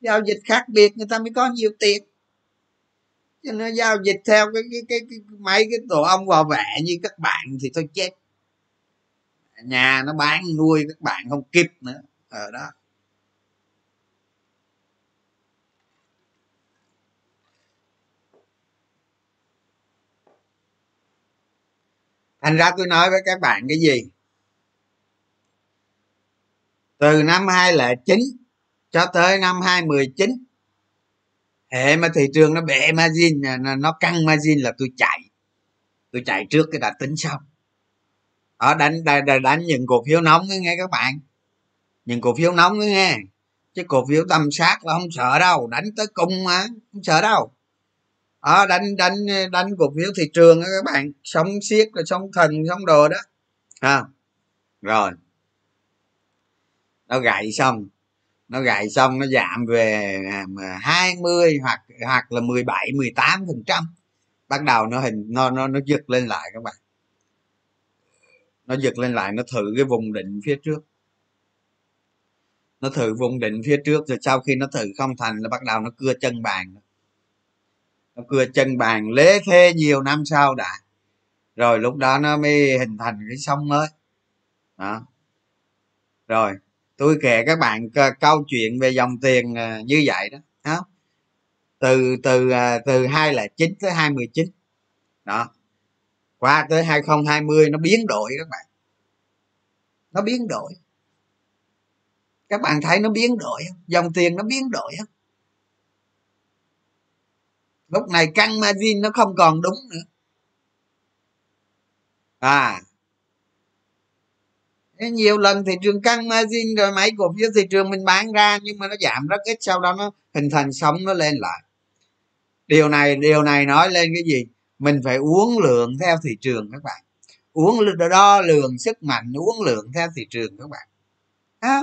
Giao dịch khác biệt người ta mới có nhiều tiền. Cho nó giao dịch theo cái cái cái, cái mấy cái tổ ông vào vẽ như các bạn thì thôi chết. Nhà nó bán nuôi các bạn không kịp nữa. Ở đó. Thành ra tôi nói với các bạn cái gì? Từ năm 2009 cho tới năm 2019 hệ mà thị trường nó bể margin nó căng margin là tôi chạy. Tôi chạy trước cái đã tính xong. Ở đánh đánh, đánh những cổ phiếu nóng đó nghe các bạn. Những cổ phiếu nóng đó nghe. Chứ cổ phiếu tâm sát là không sợ đâu đánh tới cung mà không sợ đâu à, đánh đánh đánh cổ phiếu thị trường đó các bạn. Sống siết rồi sống thần sống đồ đó. À, rồi. Nó gậy xong. Nó gậy xong nó giảm về à, 20 hoặc hoặc là 17 18 phần trăm. Bắt đầu nó hình nó nó nó giật lên lại các bạn. Nó giật lên lại nó thử cái vùng định phía trước. Nó thử vùng định phía trước rồi sau khi nó thử không thành là bắt đầu nó cưa chân bàn cửa chân bàn lế khê nhiều năm sau đã. Rồi lúc đó nó mới hình thành cái sông mới. Đó. Rồi, tôi kể các bạn câu chuyện về dòng tiền ờ, như vậy đó đó. Từ từ ờ, từ hai là chín tới hai mươi chín. Đó. Qua tới 2020 nó biến đổi các bạn. Nó biến đổi. Các bạn thấy nó biến đổi không? Dòng tiền nó biến đổi không? Lúc này căng margin nó không còn đúng nữa. À. Nhiều lần thị trường căng margin rồi mấy cổ phiếu thị trường mình bán ra, nhưng mà nó giảm rất ít, sau đó nó hình thành sóng nó lên lại. Điều này điều này nói lên cái gì? Mình phải uống lượng theo thị trường các bạn. Uống đo lường sức mạnh uống lượng theo thị trường các bạn. À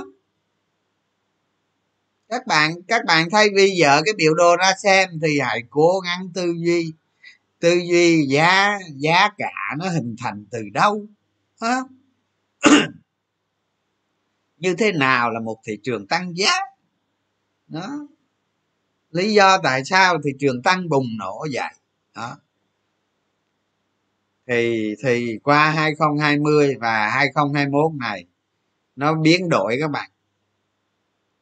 các bạn các bạn thay vì dở cái biểu đồ ra xem thì hãy cố gắng tư duy. Tư duy giá giá cả nó hình thành từ đâu, hả? như thế nào là một thị trường tăng giá? Đó. Lý do tại sao thị trường tăng bùng nổ vậy? Đó. Thì thì qua 2020 và 2021 này, nó biến đổi các bạn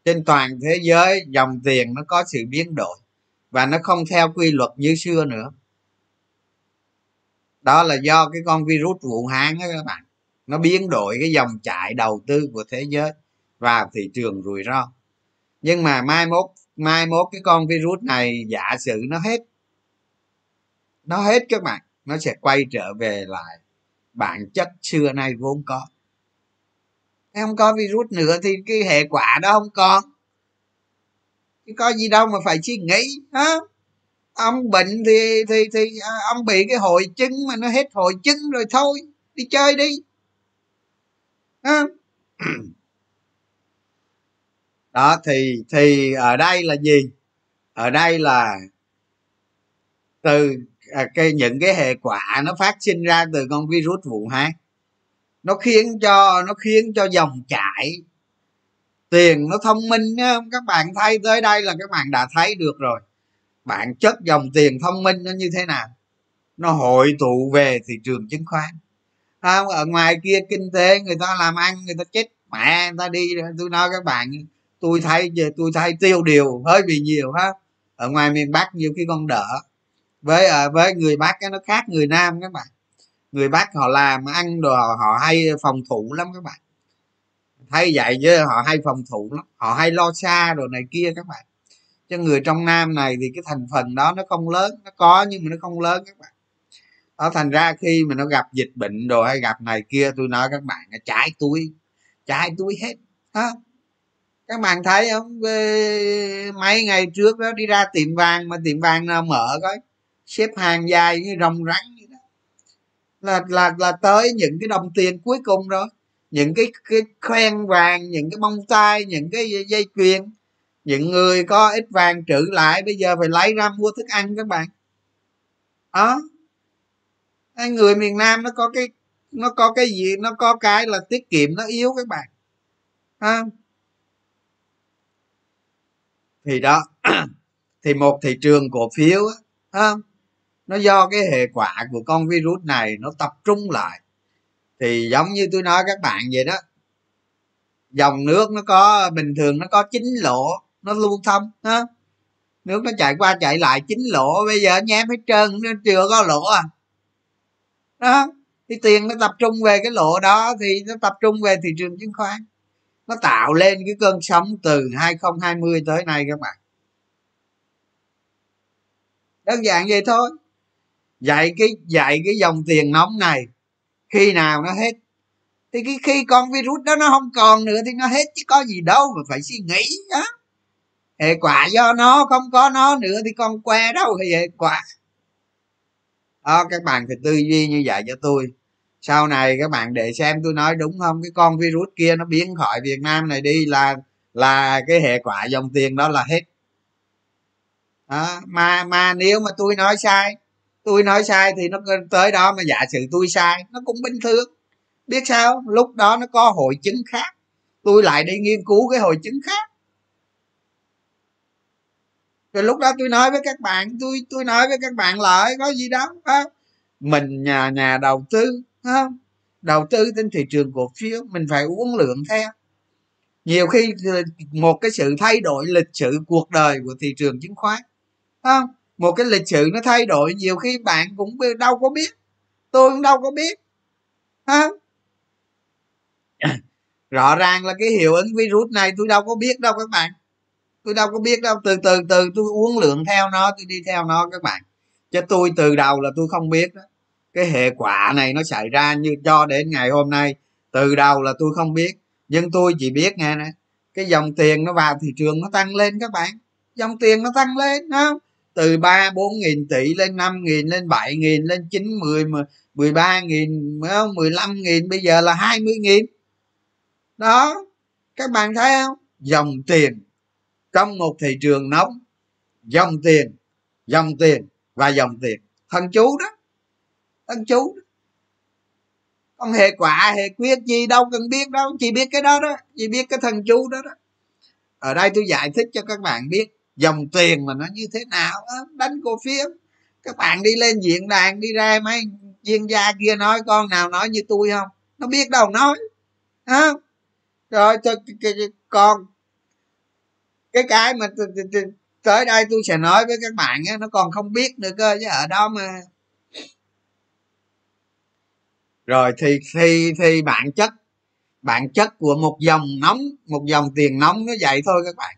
trên toàn thế giới, dòng tiền nó có sự biến đổi và nó không theo quy luật như xưa nữa. Đó là do cái con virus vũ hán đó các bạn. Nó biến đổi cái dòng chảy đầu tư của thế giới vào thị trường rủi ro. Nhưng mà mai mốt mai mốt cái con virus này giả sử nó hết nó hết các bạn, nó sẽ quay trở về lại bản chất xưa nay vốn có không có virus nữa thì cái hệ quả đó không còn. Chứ có gì đâu mà phải suy nghĩ hả? Ông bệnh thì thì thì à, ông bị cái hội chứng mà nó hết hội chứng rồi thôi đi chơi đi. Hả? Đó thì thì ở đây là gì? Ở đây là từ à, cái những cái hệ quả nó phát sinh ra từ con virus vụ hán nó khiến cho, nó khiến cho dòng chảy. Tiền nó thông minh nhá, các bạn thấy, tới đây là các bạn đã thấy được rồi. Bản chất dòng tiền thông minh nó như thế nào? Nó hội tụ về thị trường chứng khoán. Không ở ngoài kia kinh tế, người ta làm ăn, người ta chết mẹ, người ta đi, tôi nói các bạn, tôi thấy tôi thấy tiêu điều hơi bị nhiều ha. Ở ngoài miền bắc nhiều khi con đỡ. Với à, với người bắc nó khác người nam các bạn người bắc họ làm, ăn đồ, họ hay phòng thủ lắm các bạn. Thấy vậy chứ, họ hay phòng thủ lắm, họ hay lo xa đồ này kia các bạn. Cho người trong nam này thì cái thành phần đó nó không lớn, nó có nhưng mà nó không lớn các bạn. Đó, thành ra khi mà nó gặp dịch bệnh rồi hay gặp này kia, tôi nói các bạn trái túi trái túi hết ha các bạn thấy không? Mấy ngày trước đó đi ra tiệm vàng mà tiệm vàng nào mở coi. Xếp hàng dài như rồng rắn là là là tới những cái đồng tiền cuối cùng rồi. Những cái cái khoen vàng, những cái bông tai, những cái dây chuyền. Những người có ít vàng trữ lại, bây giờ phải lấy ra mua thức ăn các bạn. Ờ. Đó người miền nam nó có cái, nó có cái gì, nó có cái là tiết kiệm, nó yếu các bạn. À. thì đó, thì một thị trường cổ phiếu ha nó do cái hệ quả của con virus này nó tập trung lại. Thì giống như tôi nói các bạn vậy đó, dòng nước nó có, bình thường nó có chín lỗ, nó lưu thông, ha? Nước nó chạy qua chạy lại chín lỗ, bây giờ nhém hết trơn, nó chưa có lỗ à. Đó, thì tiền nó tập trung về cái lỗ đó, thì nó tập trung về thị trường chứng khoán. Nó tạo lên cái cơn sóng từ 2020 tới nay các bạn. Đơn giản vậy thôi dạy cái dạy cái dòng tiền nóng này, khi nào nó hết? Thì cái khi con virus đó nó không còn nữa thì nó hết, chứ có gì đâu mà phải suy nghĩ đó hệ quả do nó, không có nó nữa thì con que đâu thì hệ quả. Đó, các bạn phải tư duy như vậy cho tôi. Sau này các bạn để xem tôi nói đúng không? Cái con virus kia nó biến khỏi việt nam này đi là là cái hệ quả dòng tiền đó là hết. Đó. mà mà nếu mà tôi nói sai tôi nói sai thì nó tới đó mà giả sử tôi sai, nó cũng bình thường. Biết sao? Lúc đó nó có hội chứng khác. Tôi lại đi nghiên cứu cái hội chứng khác. Rồi lúc đó tôi nói với các bạn, tôi tôi nói với các bạn lại có gì đó không mình nhà nhà đầu tư không đầu tư trên thị trường cổ phiếu, mình phải uống lượng theo. Nhiều khi một cái sự thay đổi lịch sử cuộc đời của thị trường chứng khoán không một cái lịch sử nó thay đổi, nhiều khi bạn cũng đâu có biết. Tôi cũng đâu có biết. Ha rõ ràng là cái hiệu ứng virus này tôi đâu có biết đâu các bạn. Tôi đâu có biết đâu. Từ từ từ tôi uống lượng theo nó, tôi đi theo nó các bạn. Chứ tôi từ đầu là tôi không biết đó. Cái hệ quả này nó xảy ra như cho đến ngày hôm nay. Từ đầu là tôi không biết. Nhưng tôi chỉ biết nghe nè, cái dòng tiền nó vào thị trường nó tăng lên các bạn. Dòng tiền nó tăng lên không? Từ ba, bốn nghìn tỷ lên năm nghìn, lên bảy nghìn, lên chín, mười mười ba nghìn mười lăm nghìn, bây giờ là hai mươi nghìn. Đó, các bạn thấy không? Dòng tiền, trong một thị trường nóng, dòng tiền dòng tiền và dòng tiền. Thần chú đó thần chú đó. con hệ quả hệ quyết, gì đâu cần biết đâu, chỉ biết cái đó đó, chỉ biết cái thần chú đó đó. Ở đây tôi giải thích cho các bạn biết dòng tiền mà nó như thế nào đánh cổ phiếu. Các bạn đi lên diễn đàn, đi ra mấy chuyên gia kia nói, con nào nói như tôi không? Nó biết đâu nói, hả? Rồi cho còn cái cái mà tới đây tôi sẽ nói với các bạn á, nó còn không biết nữa cơ, chứ ở đó mà. Rồi thì thì thì bản chất bản chất của một dòng nóng, một dòng tiền nóng nó vậy thôi các bạn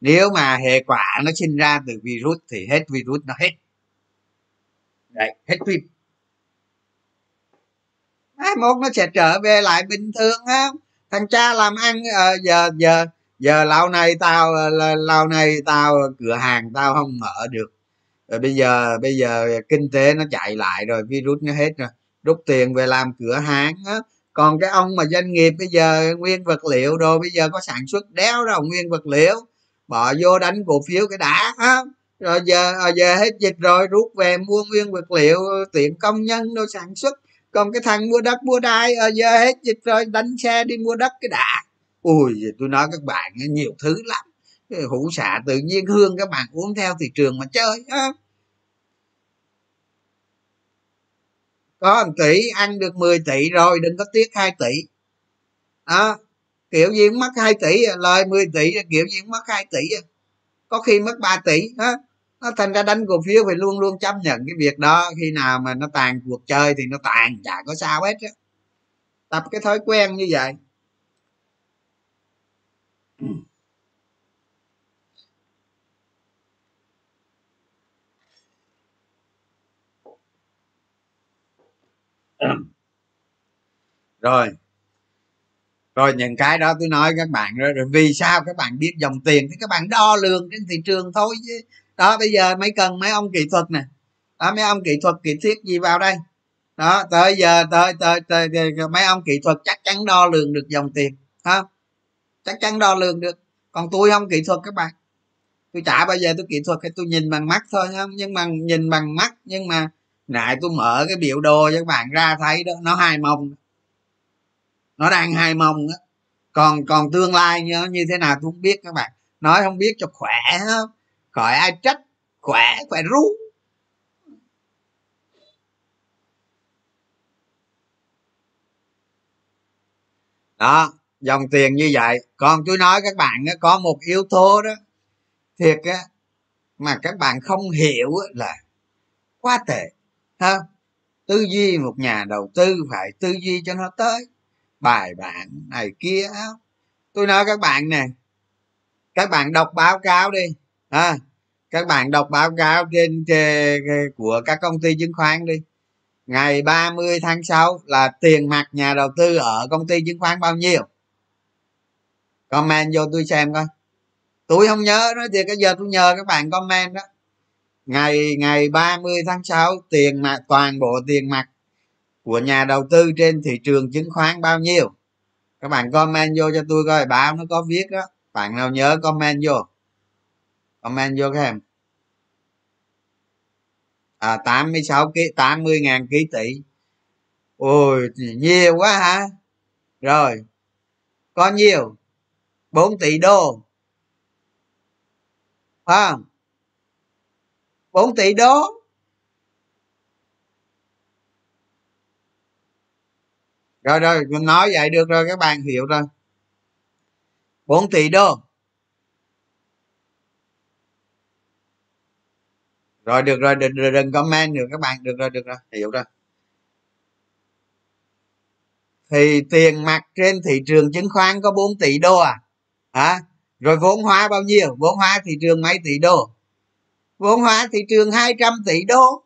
nếu mà hệ quả nó sinh ra từ virus thì hết virus nó hết. Đấy hết phim. Mai mốt nó sẽ trở về lại bình thường á thằng cha làm ăn à, giờ giờ giờ lâu này tao ờ, lâu này tao cửa hàng tao không mở được. Rồi bây giờ bây giờ kinh tế nó chạy lại rồi virus nó hết rồi. Rút tiền về làm cửa hàng á. Còn cái ông mà doanh nghiệp bây giờ nguyên vật liệu rồi bây giờ có sản xuất đéo đâu nguyên vật liệu bỏ vô đánh cổ phiếu cái đã, ha? Rồi giờ à, giờ hết dịch rồi, rút về mua nguyên vật liệu, tiện công nhân đâu sản xuất. Còn cái thằng mua đất, mua đai à, giờ hết dịch rồi, đánh xe đi mua đất cái đã. Ui tôi nói các bạn nhiều thứ lắm. Hũ xạ tự nhiên hương các bạn uống theo thị trường mà chơi, ha. có 1 tỷ, ăn được 10 tỷ rồi, đừng có tiếc 2 tỷ. Đó kiểu gì cũng mất 2 tỷ, lời 10 tỷ, kiểu gì cũng mất 2 tỷ. Có khi mất 3 tỷ đó nó thành ra đánh cổ phiếu phải luôn luôn chấp nhận cái việc đó. Khi nào mà nó tàn cuộc chơi thì nó tàn, chả có sao hết á. Tập cái thói quen như vậy. Rồi rồi những cái đó tôi nói các bạn rồi, rồi vì sao các bạn biết dòng tiền thì các bạn đo lường trên thị trường thôi chứ. Đó bây giờ mấy cần mấy ông kỹ thuật nè. Đó mấy ông kỹ thuật kỹ thiết gì vào đây? Đó tới giờ tới tới, tới, tới, mấy ông kỹ thuật chắc chắn đo lường được dòng tiền ha? Chắc chắn đo lường được. Còn tôi không kỹ thuật các bạn. Tôi chả bao giờ tôi kỹ thuật hay tôi nhìn bằng mắt thôi không nhưng mà nhìn bằng mắt nhưng mà nãy tôi mở cái biểu đồ cho các bạn ra thấy đó nó hai mông nó đang hai mông đó còn còn tương lai như, như thế nào tôi không biết các bạn. Nói không biết cho khỏe không khỏi ai trách khỏe khỏe rú đó dòng tiền như vậy. Còn tôi nói các bạn có một yếu tố đó thiệt á mà các bạn không hiểu là quá tệ ha. Tư duy một nhà đầu tư phải tư duy cho nó tới bài bản này kia. Tôi nói các bạn nè các bạn đọc báo cáo đi. À, các bạn đọc báo cáo trên, trên của các công ty chứng khoán đi. Ngày 30 tháng 6 là tiền mặt nhà đầu tư ở công ty chứng khoán bao nhiêu? Comment vô tôi xem coi. Tôi không nhớ nói thì cái giờ tôi nhờ các bạn comment đó. Ngày ngày 30 tháng 6 tiền mặt toàn bộ tiền mặt của nhà đầu tư trên thị trường chứng khoán bao nhiêu? Các bạn comment vô cho tôi coi, báo nó có viết đó. Bạn nào nhớ comment vô? Comment vô các em à 86 ký 80 ngàn ký tỷ. Ôi, nhiều quá hả? Rồi, có nhiều. 4 tỷ đô. Phải không? 4 tỷ đô? Rồi rồi nói vậy được rồi các bạn hiểu rồi. 4 tỷ đô. Rồi được rồi đừng, đừng comment được các bạn được rồi được rồi hiểu rồi. Thì tiền mặt trên thị trường chứng khoán có 4 tỷ đô à? Hả? Rồi vốn hóa bao nhiêu? Vốn hóa thị trường mấy tỷ đô? Vốn hóa thị trường 200 tỷ đô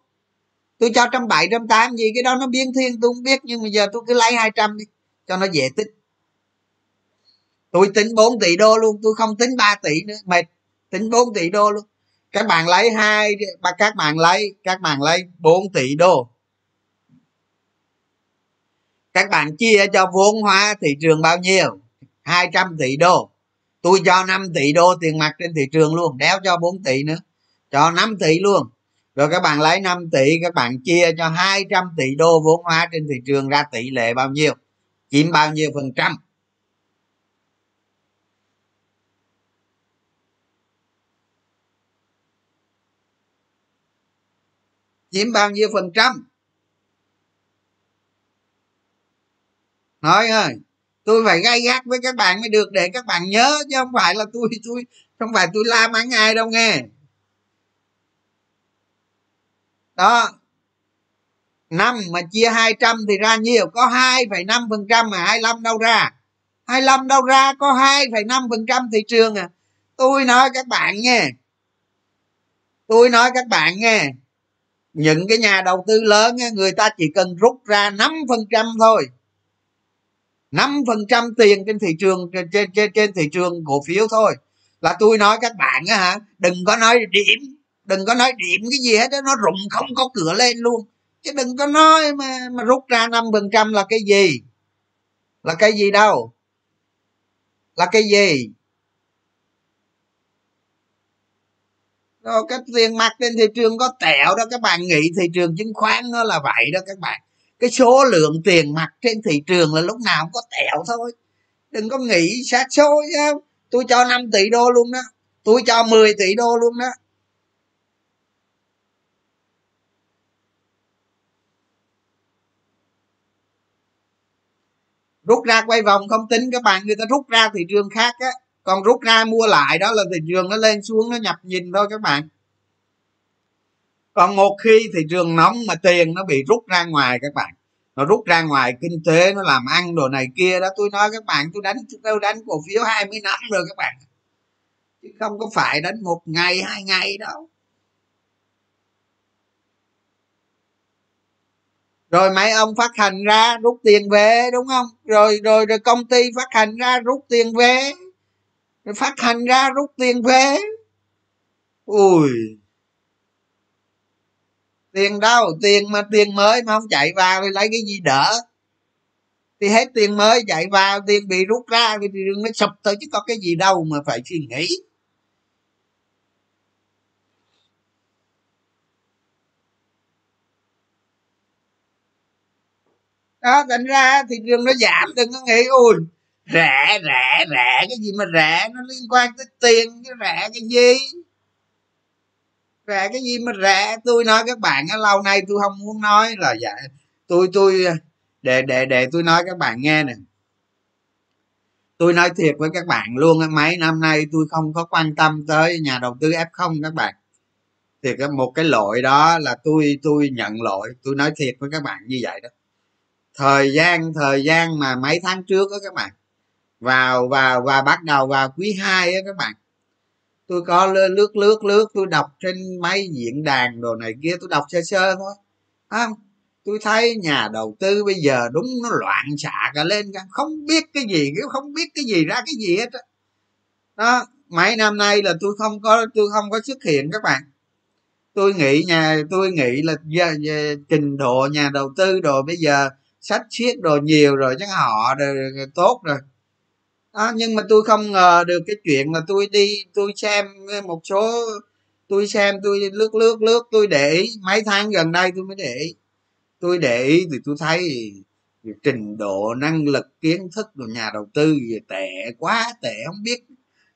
tôi cho trăm bảy, trăm tám, gì cái đó nó biến thiên, tôi không biết, nhưng mà giờ tôi cứ lấy 200 đi, cho nó dễ tính. Tôi tính 4 tỷ đô luôn, tôi không tính 3 tỷ nữa, mệt, tính 4 tỷ đô luôn. Các bạn lấy hai các bạn lấy, các bạn lấy 4 tỷ đô. Các bạn chia cho vốn hóa thị trường bao nhiêu? 200 tỷ đô. Tôi cho 5 tỷ đô tiền mặt trên thị trường luôn, đéo cho 4 tỷ nữa. Cho 5 tỷ luôn rồi các bạn lấy 5 tỷ, các bạn chia cho 200 tỷ đô vốn hóa trên thị trường ra tỷ lệ bao nhiêu? Chiếm bao nhiêu phần trăm? Chiếm bao nhiêu phần trăm? Nói ơi, tôi phải gay gắt với các bạn mới được để các bạn nhớ chứ không phải là tôi tôi, không phải tôi la mắng ai đâu nghe đó. Năm mà chia 200 thì ra nhiều có 2,5 phần trăm mà 25 đâu ra. 25 đâu ra có 2,5 phần trăm thị trường à. Tôi nói các bạn nghe tôi nói các bạn nghe những cái nhà đầu tư lớn người ta chỉ cần rút ra 5 phần trăm thôi. 5 phần trăm tiền trên thị trường trên, trên trên thị trường cổ phiếu thôi. Là tôi nói các bạn á hả đừng có nói điểm đừng có nói điểm cái gì hết đó nó rụng không có cửa lên luôn. Chứ đừng có nói mà mà rút ra năm phần trăm là cái gì? Là cái gì đâu? Là cái gì? Đó cái tiền mặt trên thị trường có tẹo đó các bạn nghĩ thị trường chứng khoán nó là vậy đó các bạn. Cái số lượng tiền mặt trên thị trường là lúc nào cũng có tẹo thôi. Đừng có nghĩ sát số chứ. Tôi cho 5 tỷ đô luôn đó. Tôi cho 10 tỷ đô luôn đó. Rút ra quay vòng không tính, các bạn người ta rút ra thị trường khác á, còn rút ra mua lại đó là thị trường nó lên xuống, nó nhập nhìn thôi các bạn. Còn một khi thị trường nóng mà tiền nó bị rút ra ngoài các bạn, nó rút ra ngoài kinh tế, nó làm ăn đồ này kia đó, tôi nói các bạn, tôi đánh tôi đánh cổ phiếu 20 năm rồi các bạn. Chứ không có phải đánh một ngày, hai ngày đâu. Rồi mấy ông phát hành ra rút tiền về, đúng không? Rồi rồi rồi công ty phát hành ra rút tiền về. Rồi phát hành ra rút tiền về. Ui. Tiền đâu? Tiền mà, tiền mới mà không chạy vào thì lấy cái gì đỡ? Thì hết tiền mới chạy vào, tiền bị rút ra thì đừng nó sụp thôi chứ có cái gì đâu mà phải suy nghĩ. Đó, thành ra thị trường nó giảm, đừng có nghĩ ui rẻ rẻ rẻ, cái gì mà rẻ, nó liên quan tới tiền chứ rẻ cái gì? Rẻ cái gì mà rẻ? Tôi nói các bạn lâu nay tôi không muốn nói là dạ tôi tôi, để để để tôi nói các bạn nghe nè. Tôi nói thiệt với các bạn luôn mấy năm nay tôi không có quan tâm tới nhà đầu tư f không các bạn. Thì một cái lỗi đó là tôi tôi nhận lỗi, tôi nói thiệt với các bạn như vậy đó thời gian thời gian mà mấy tháng trước đó các bạn. Vào vào và bắt đầu vào quý 2 á các bạn. Tôi có lướt lướt lướt tôi đọc trên mấy diễn đàn đồ này kia tôi đọc sơ sơ thôi. Không? Tôi thấy nhà đầu tư bây giờ đúng nó loạn xạ cả lên không biết cái gì không biết cái gì ra cái gì hết đó. đó mấy năm nay là tôi không có tôi không có xuất hiện các bạn. Tôi nghĩ nhà tôi nghĩ là giờ, giờ, trình độ nhà đầu tư đồ bây giờ sách xiết đồ nhiều rồi chắc họ rồi tốt rồi. Đó, nhưng mà tôi không ngờ được cái chuyện là tôi đi tôi xem một số tôi xem tôi lướt lướt lướt tôi để ý. Mấy tháng gần đây tôi mới để ý. Tôi để ý thì tôi thấy trình độ năng lực kiến thức của nhà đầu tư gì tệ quá tệ không biết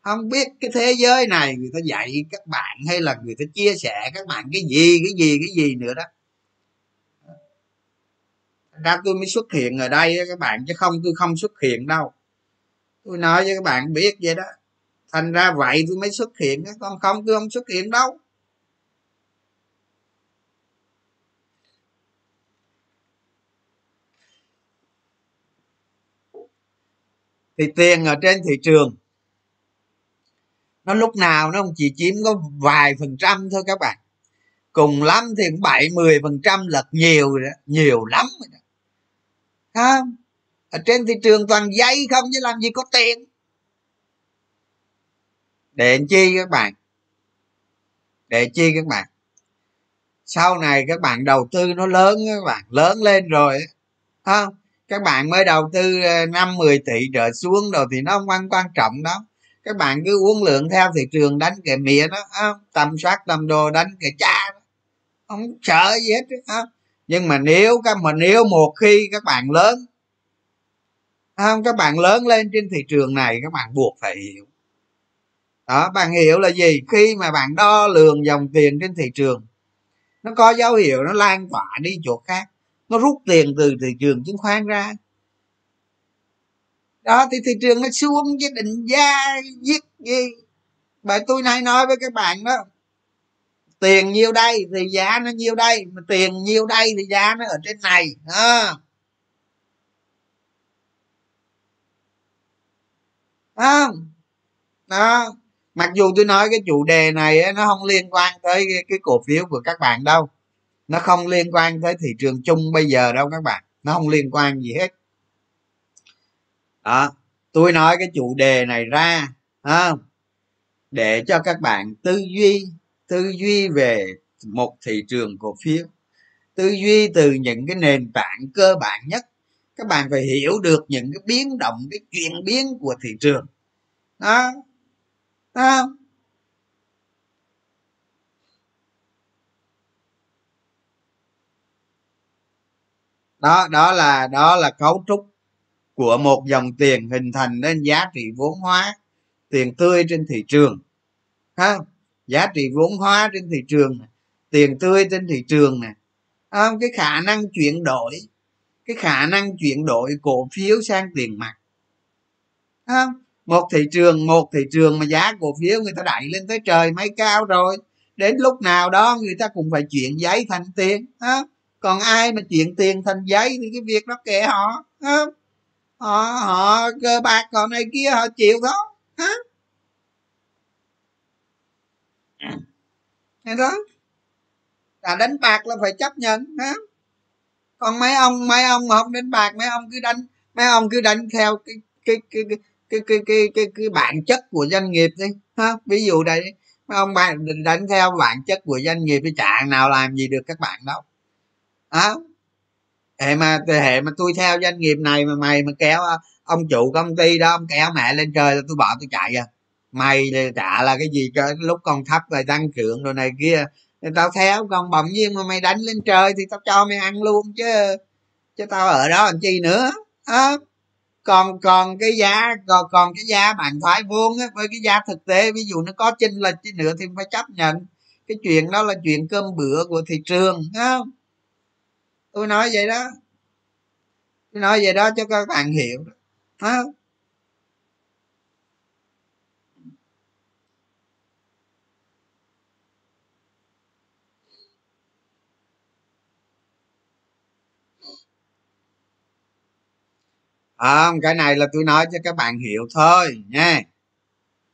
không biết cái thế giới này người ta dạy các bạn hay là người ta chia sẻ các bạn cái gì cái gì cái gì nữa đó ra tôi mới xuất hiện ở đây các bạn, chứ không, tôi không xuất hiện đâu. Tôi nói với các bạn biết vậy đó. Thành ra vậy tôi mới xuất hiện còn không, tôi không xuất hiện đâu. Thì tiền ở trên thị trường, nó lúc nào nó chỉ chiếm có vài phần trăm thôi các bạn. Cùng lắm thì cũng bảy, mười phần trăm lật nhiều nhiều lắm rồi đó không. Ở trên thị trường toàn giấy không chứ làm gì có tiền. Để chi các bạn? Để chi các bạn? Sau này các bạn đầu tư nó lớn các bạn, lớn lên rồi không? Các bạn mới đầu tư ờ, năm 10 tỷ trở xuống rồi thì nó không quan quan trọng đó các bạn cứ uống lượng theo thị trường đánh cái mía đó không? tầm soát tầm đồ đánh cái cha đó. không sợ gì hết không? Nhưng mà nếu các, mà nếu một khi các bạn lớn à, không, các bạn lớn lên trên thị trường này, các bạn buộc phải hiểu. Đó, bạn hiểu là gì? Khi mà bạn đo lường dòng tiền trên thị trường, nó có dấu hiệu nó lan tỏa đi chỗ khác, nó rút tiền từ thị trường chứng khoán ra. Đó, thì thị trường nó xuống với định giá giết gì? Bởi tôi nay nói với các bạn đó tiền nhiêu đây thì giá nó nhiêu đây mà tiền nhiêu đây thì giá nó ở trên này à. không? Đó. Mặc dù tôi nói cái chủ đề này nó không liên quan tới cái, cổ phiếu của các bạn đâu. Nó không liên quan tới thị trường chung bây giờ đâu các bạn. Nó không liên quan gì hết. Đó. Tôi nói cái chủ đề này ra không để cho các bạn tư duy tư duy về một thị trường cổ phiếu tư duy từ những cái nền tảng cơ bản nhất. Các bạn phải hiểu được những cái biến động cái chuyển biến của thị trường. Đó, đó. đó đó là đó là cấu trúc của một dòng tiền hình thành nên giá trị vốn hóa tiền tươi trên thị trường. Ha giá trị vốn hóa trên thị trường này, tiền tươi trên thị trường này không? Cái khả năng chuyển đổi cái khả năng chuyển đổi cổ phiếu sang tiền mặt. Không? Một thị trường một thị trường mà giá cổ phiếu người ta đẩy lên tới trời mấy cao rồi. Đến lúc nào đó người ta cũng phải chuyển giấy thành tiền. À, còn ai mà chuyển tiền thành giấy thì cái việc đó kệ họ. À, họ họ cơ bạc còn này kia họ chịu thôi. À. nghe đó. Đã đánh bạc là phải chấp nhận hả còn mấy ông mấy ông mà không đánh bạc mấy ông cứ đánh mấy ông cứ đánh theo cái cái cái cái cái cái cái, cái, cái bản chất của doanh nghiệp đi ha? Ví dụ đây mấy ông bạn định đánh theo bản chất của doanh nghiệp thì chả nào làm gì được các bạn đâu. Đó hệ mà hệ mà tôi theo doanh nghiệp này mà mày mà kéo ờ, ông chủ công ty đó ông kéo mẹ lên trời là tôi bỏ tôi chạy à mày trả là cái gì cơ? Lúc con thấp rồi tăng trưởng rồi này kia. Tao theo còn bỗng nhiên mà mày đánh lên trời thì tao cho mày ăn luôn chứ. Chứ tao ở đó làm chi nữa? À, còn còn cái giá còn còn cái giá bạn thoái vuông á với cái giá thực tế ví dụ nó có chênh lệch chứ nữa thì phải chấp nhận. Cái chuyện đó là chuyện cơm bữa của thị trường không tôi nói vậy đó. Tôi nói vậy đó cho các bạn hiểu không à, cái này là tôi nói cho các bạn hiểu thôi nha.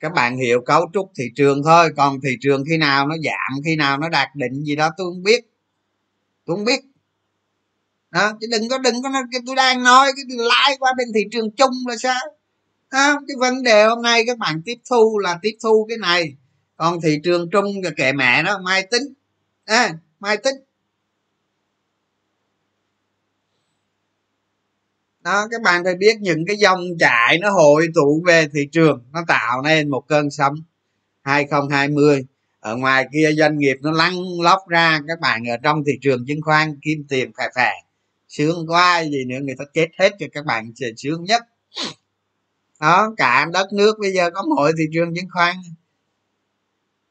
Các bạn hiểu cấu trúc thị trường thôi còn thị trường khi nào nó giảm khi nào nó đạt định gì đó tôi không biết. Tôi không biết. Đó, chứ đừng có đừng có tôi đang nói cái lái qua bên thị trường chung là sao? À, cái vấn đề hôm nay các bạn tiếp thu là tiếp thu cái này. Còn thị trường chung là kệ mẹ nó mai tính. À, mai tính. Đó các bạn phải biết những cái dòng chảy nó hội tụ về thị trường nó tạo nên một cơn sóng 2020 ở ngoài kia doanh nghiệp nó lăn lóc ra các bạn ở trong thị trường chứng khoán kim tiền phè phè. Sướng quá gì nữa người ta chết hết cho các bạn sướng nhất. Đó cả đất nước bây giờ có mỗi thị trường chứng khoán.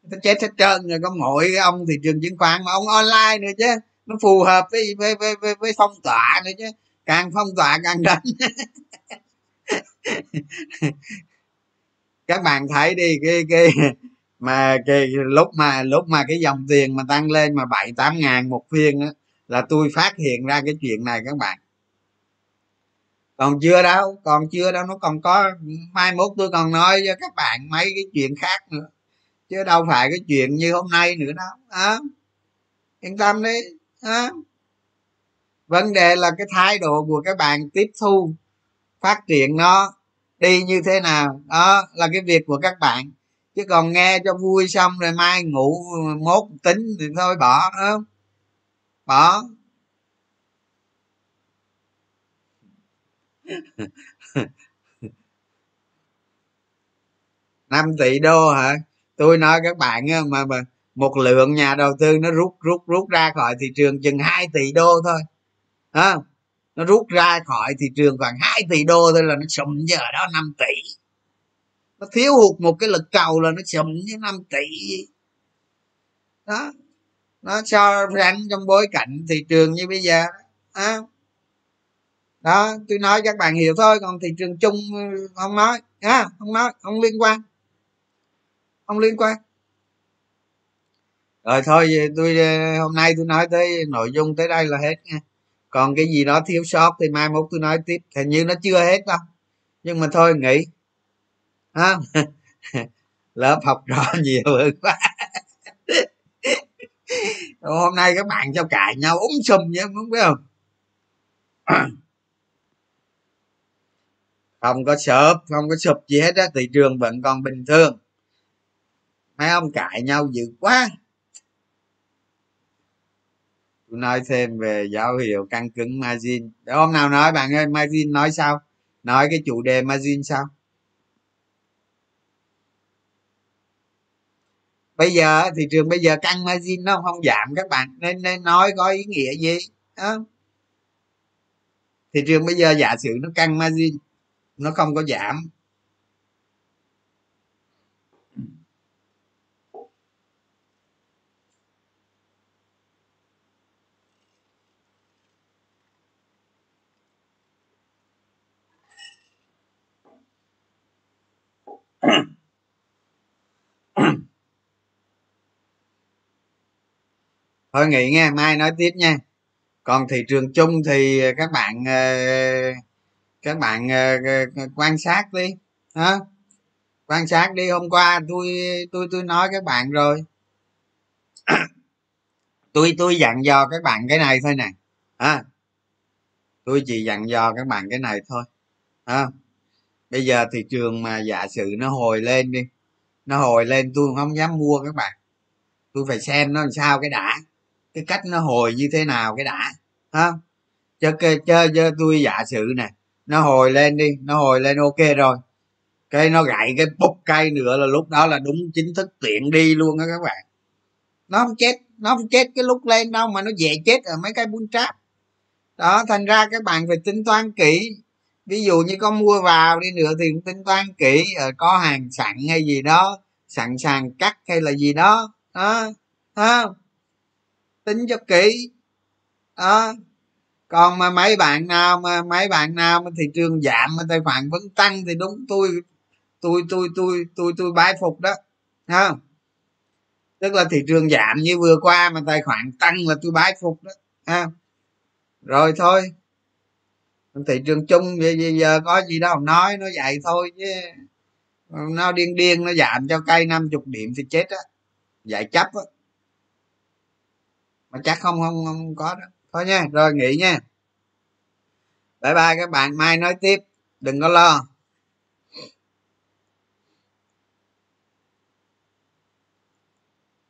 Người ta chết hết trơn rồi có mỗi ông thị trường chứng khoán mà ông online nữa chứ. Nó phù hợp với với với, với, với phong tỏa nữa chứ càng phong tỏa càng đánh các bạn thấy đi cái cái mà cái lúc mà lúc mà cái dòng tiền mà tăng lên mà bảy tám ngàn một phiên á là tôi phát hiện ra cái chuyện này các bạn. Còn chưa đâu còn chưa đâu nó còn có mai mốt tôi còn nói cho các bạn mấy cái chuyện khác nữa. Chứ đâu phải cái chuyện như hôm nay nữa đâu à, yên tâm đi à vấn đề là cái thái độ của các bạn tiếp thu, phát triển nó đi như thế nào. Đó là cái việc của các bạn. Chứ còn nghe cho vui xong rồi mai ngủ mốt tính thì thôi bỏ không? Bỏ. Năm tỷ đô hả? Tôi nói các bạn mà mà một lượng nhà đầu tư nó rút rút rút ra khỏi thị trường chừng 2 tỷ đô thôi à, nó rút ra khỏi thị trường khoảng 2 tỷ đô thôi là nó sụm chứ ở đó 5 tỷ. Nó thiếu hụt một cái lực cầu là nó sụm với 5 tỷ. Đó. Nó cho rắn trong bối cảnh thị trường như bây giờ à, đó tôi nói các bạn hiểu thôi còn thị trường chung ừ, không nói. À, không nói không liên quan. Không liên quan. Rồi thôi tôi ừ, hôm nay tôi nói tới nội dung tới đây là hết nha còn cái gì đó thiếu sót thì mai mốt tôi nói tiếp. Hình như nó chưa hết đâu. Nhưng mà thôi nghỉ. À, lớp học rõ nhiều hơn quá. Hôm nay các bạn cho cãi nhau? Úng sùm nhé không biết không? Không có sợp không có sụp gì hết á. Thị trường vẫn còn bình thường. Mấy ông cãi nhau dữ quá tôi nói thêm về dấu hiệu căng cứng margin. Để hôm nào nói, bạn ơi, margin nói sao? Nói cái chủ đề margin sao? Bây giờ, thị trường bây giờ căng margin nó không giảm các bạn, nên nên nói có ý nghĩa gì đó. thị trường bây giờ giả sử nó căng margin, nó không có giảm. Thôi nghỉ nghe mai nói tiếp nha. Còn thị trường chung thì các bạn ờ, các bạn ờ, ờ, quan sát đi hả? Quan sát đi hôm qua tôi tôi tôi nói các bạn rồi. Tôi tôi dặn dò các bạn cái này thôi nè à, tôi chỉ dặn dò các bạn cái này thôi à, bây giờ thị trường mà giả sử nó hồi lên đi nó hồi lên tôi không dám mua các bạn. Tôi phải xem nó làm sao cái đã cái cách nó hồi như thế nào cái đã ha? Chơi chơi chơi tôi giả sử nè nó hồi lên đi nó hồi lên ok rồi. Cái nó gãy cái bốc cây nữa là lúc đó là đúng chính thức tiện đi luôn á các bạn. Nó không chết nó không chết cái lúc lên đâu mà nó dễ chết ở mấy cái buôn trap đó thành ra các bạn phải tính toán kỹ. Ví dụ như có mua vào đi nữa thì cũng tính toán kỹ ờ, có hàng sẵn hay gì đó sẵn sàng cắt hay là gì đó đó, đó tính cho kỹ. Đó. Còn mà mấy bạn nào mà, mấy bạn nào mà thị trường giảm mà tài khoản vẫn tăng thì đúng, tôi tôi tôi tôi tôi tôi bái phục đó. Ha tức là thị trường giảm như vừa qua mà tài khoản tăng là tôi bái phục đó. Ha rồi thôi. Thị trường chung bây giờ có gì đâu, nói nó vậy thôi chứ. Nó điên điên, nó giảm cho cây 50 điểm thì chết á. Giải chấp á mà chắc không không không có đó. Thôi nha, rồi nghỉ nha. Bye bye các bạn, mai nói tiếp, đừng có lo.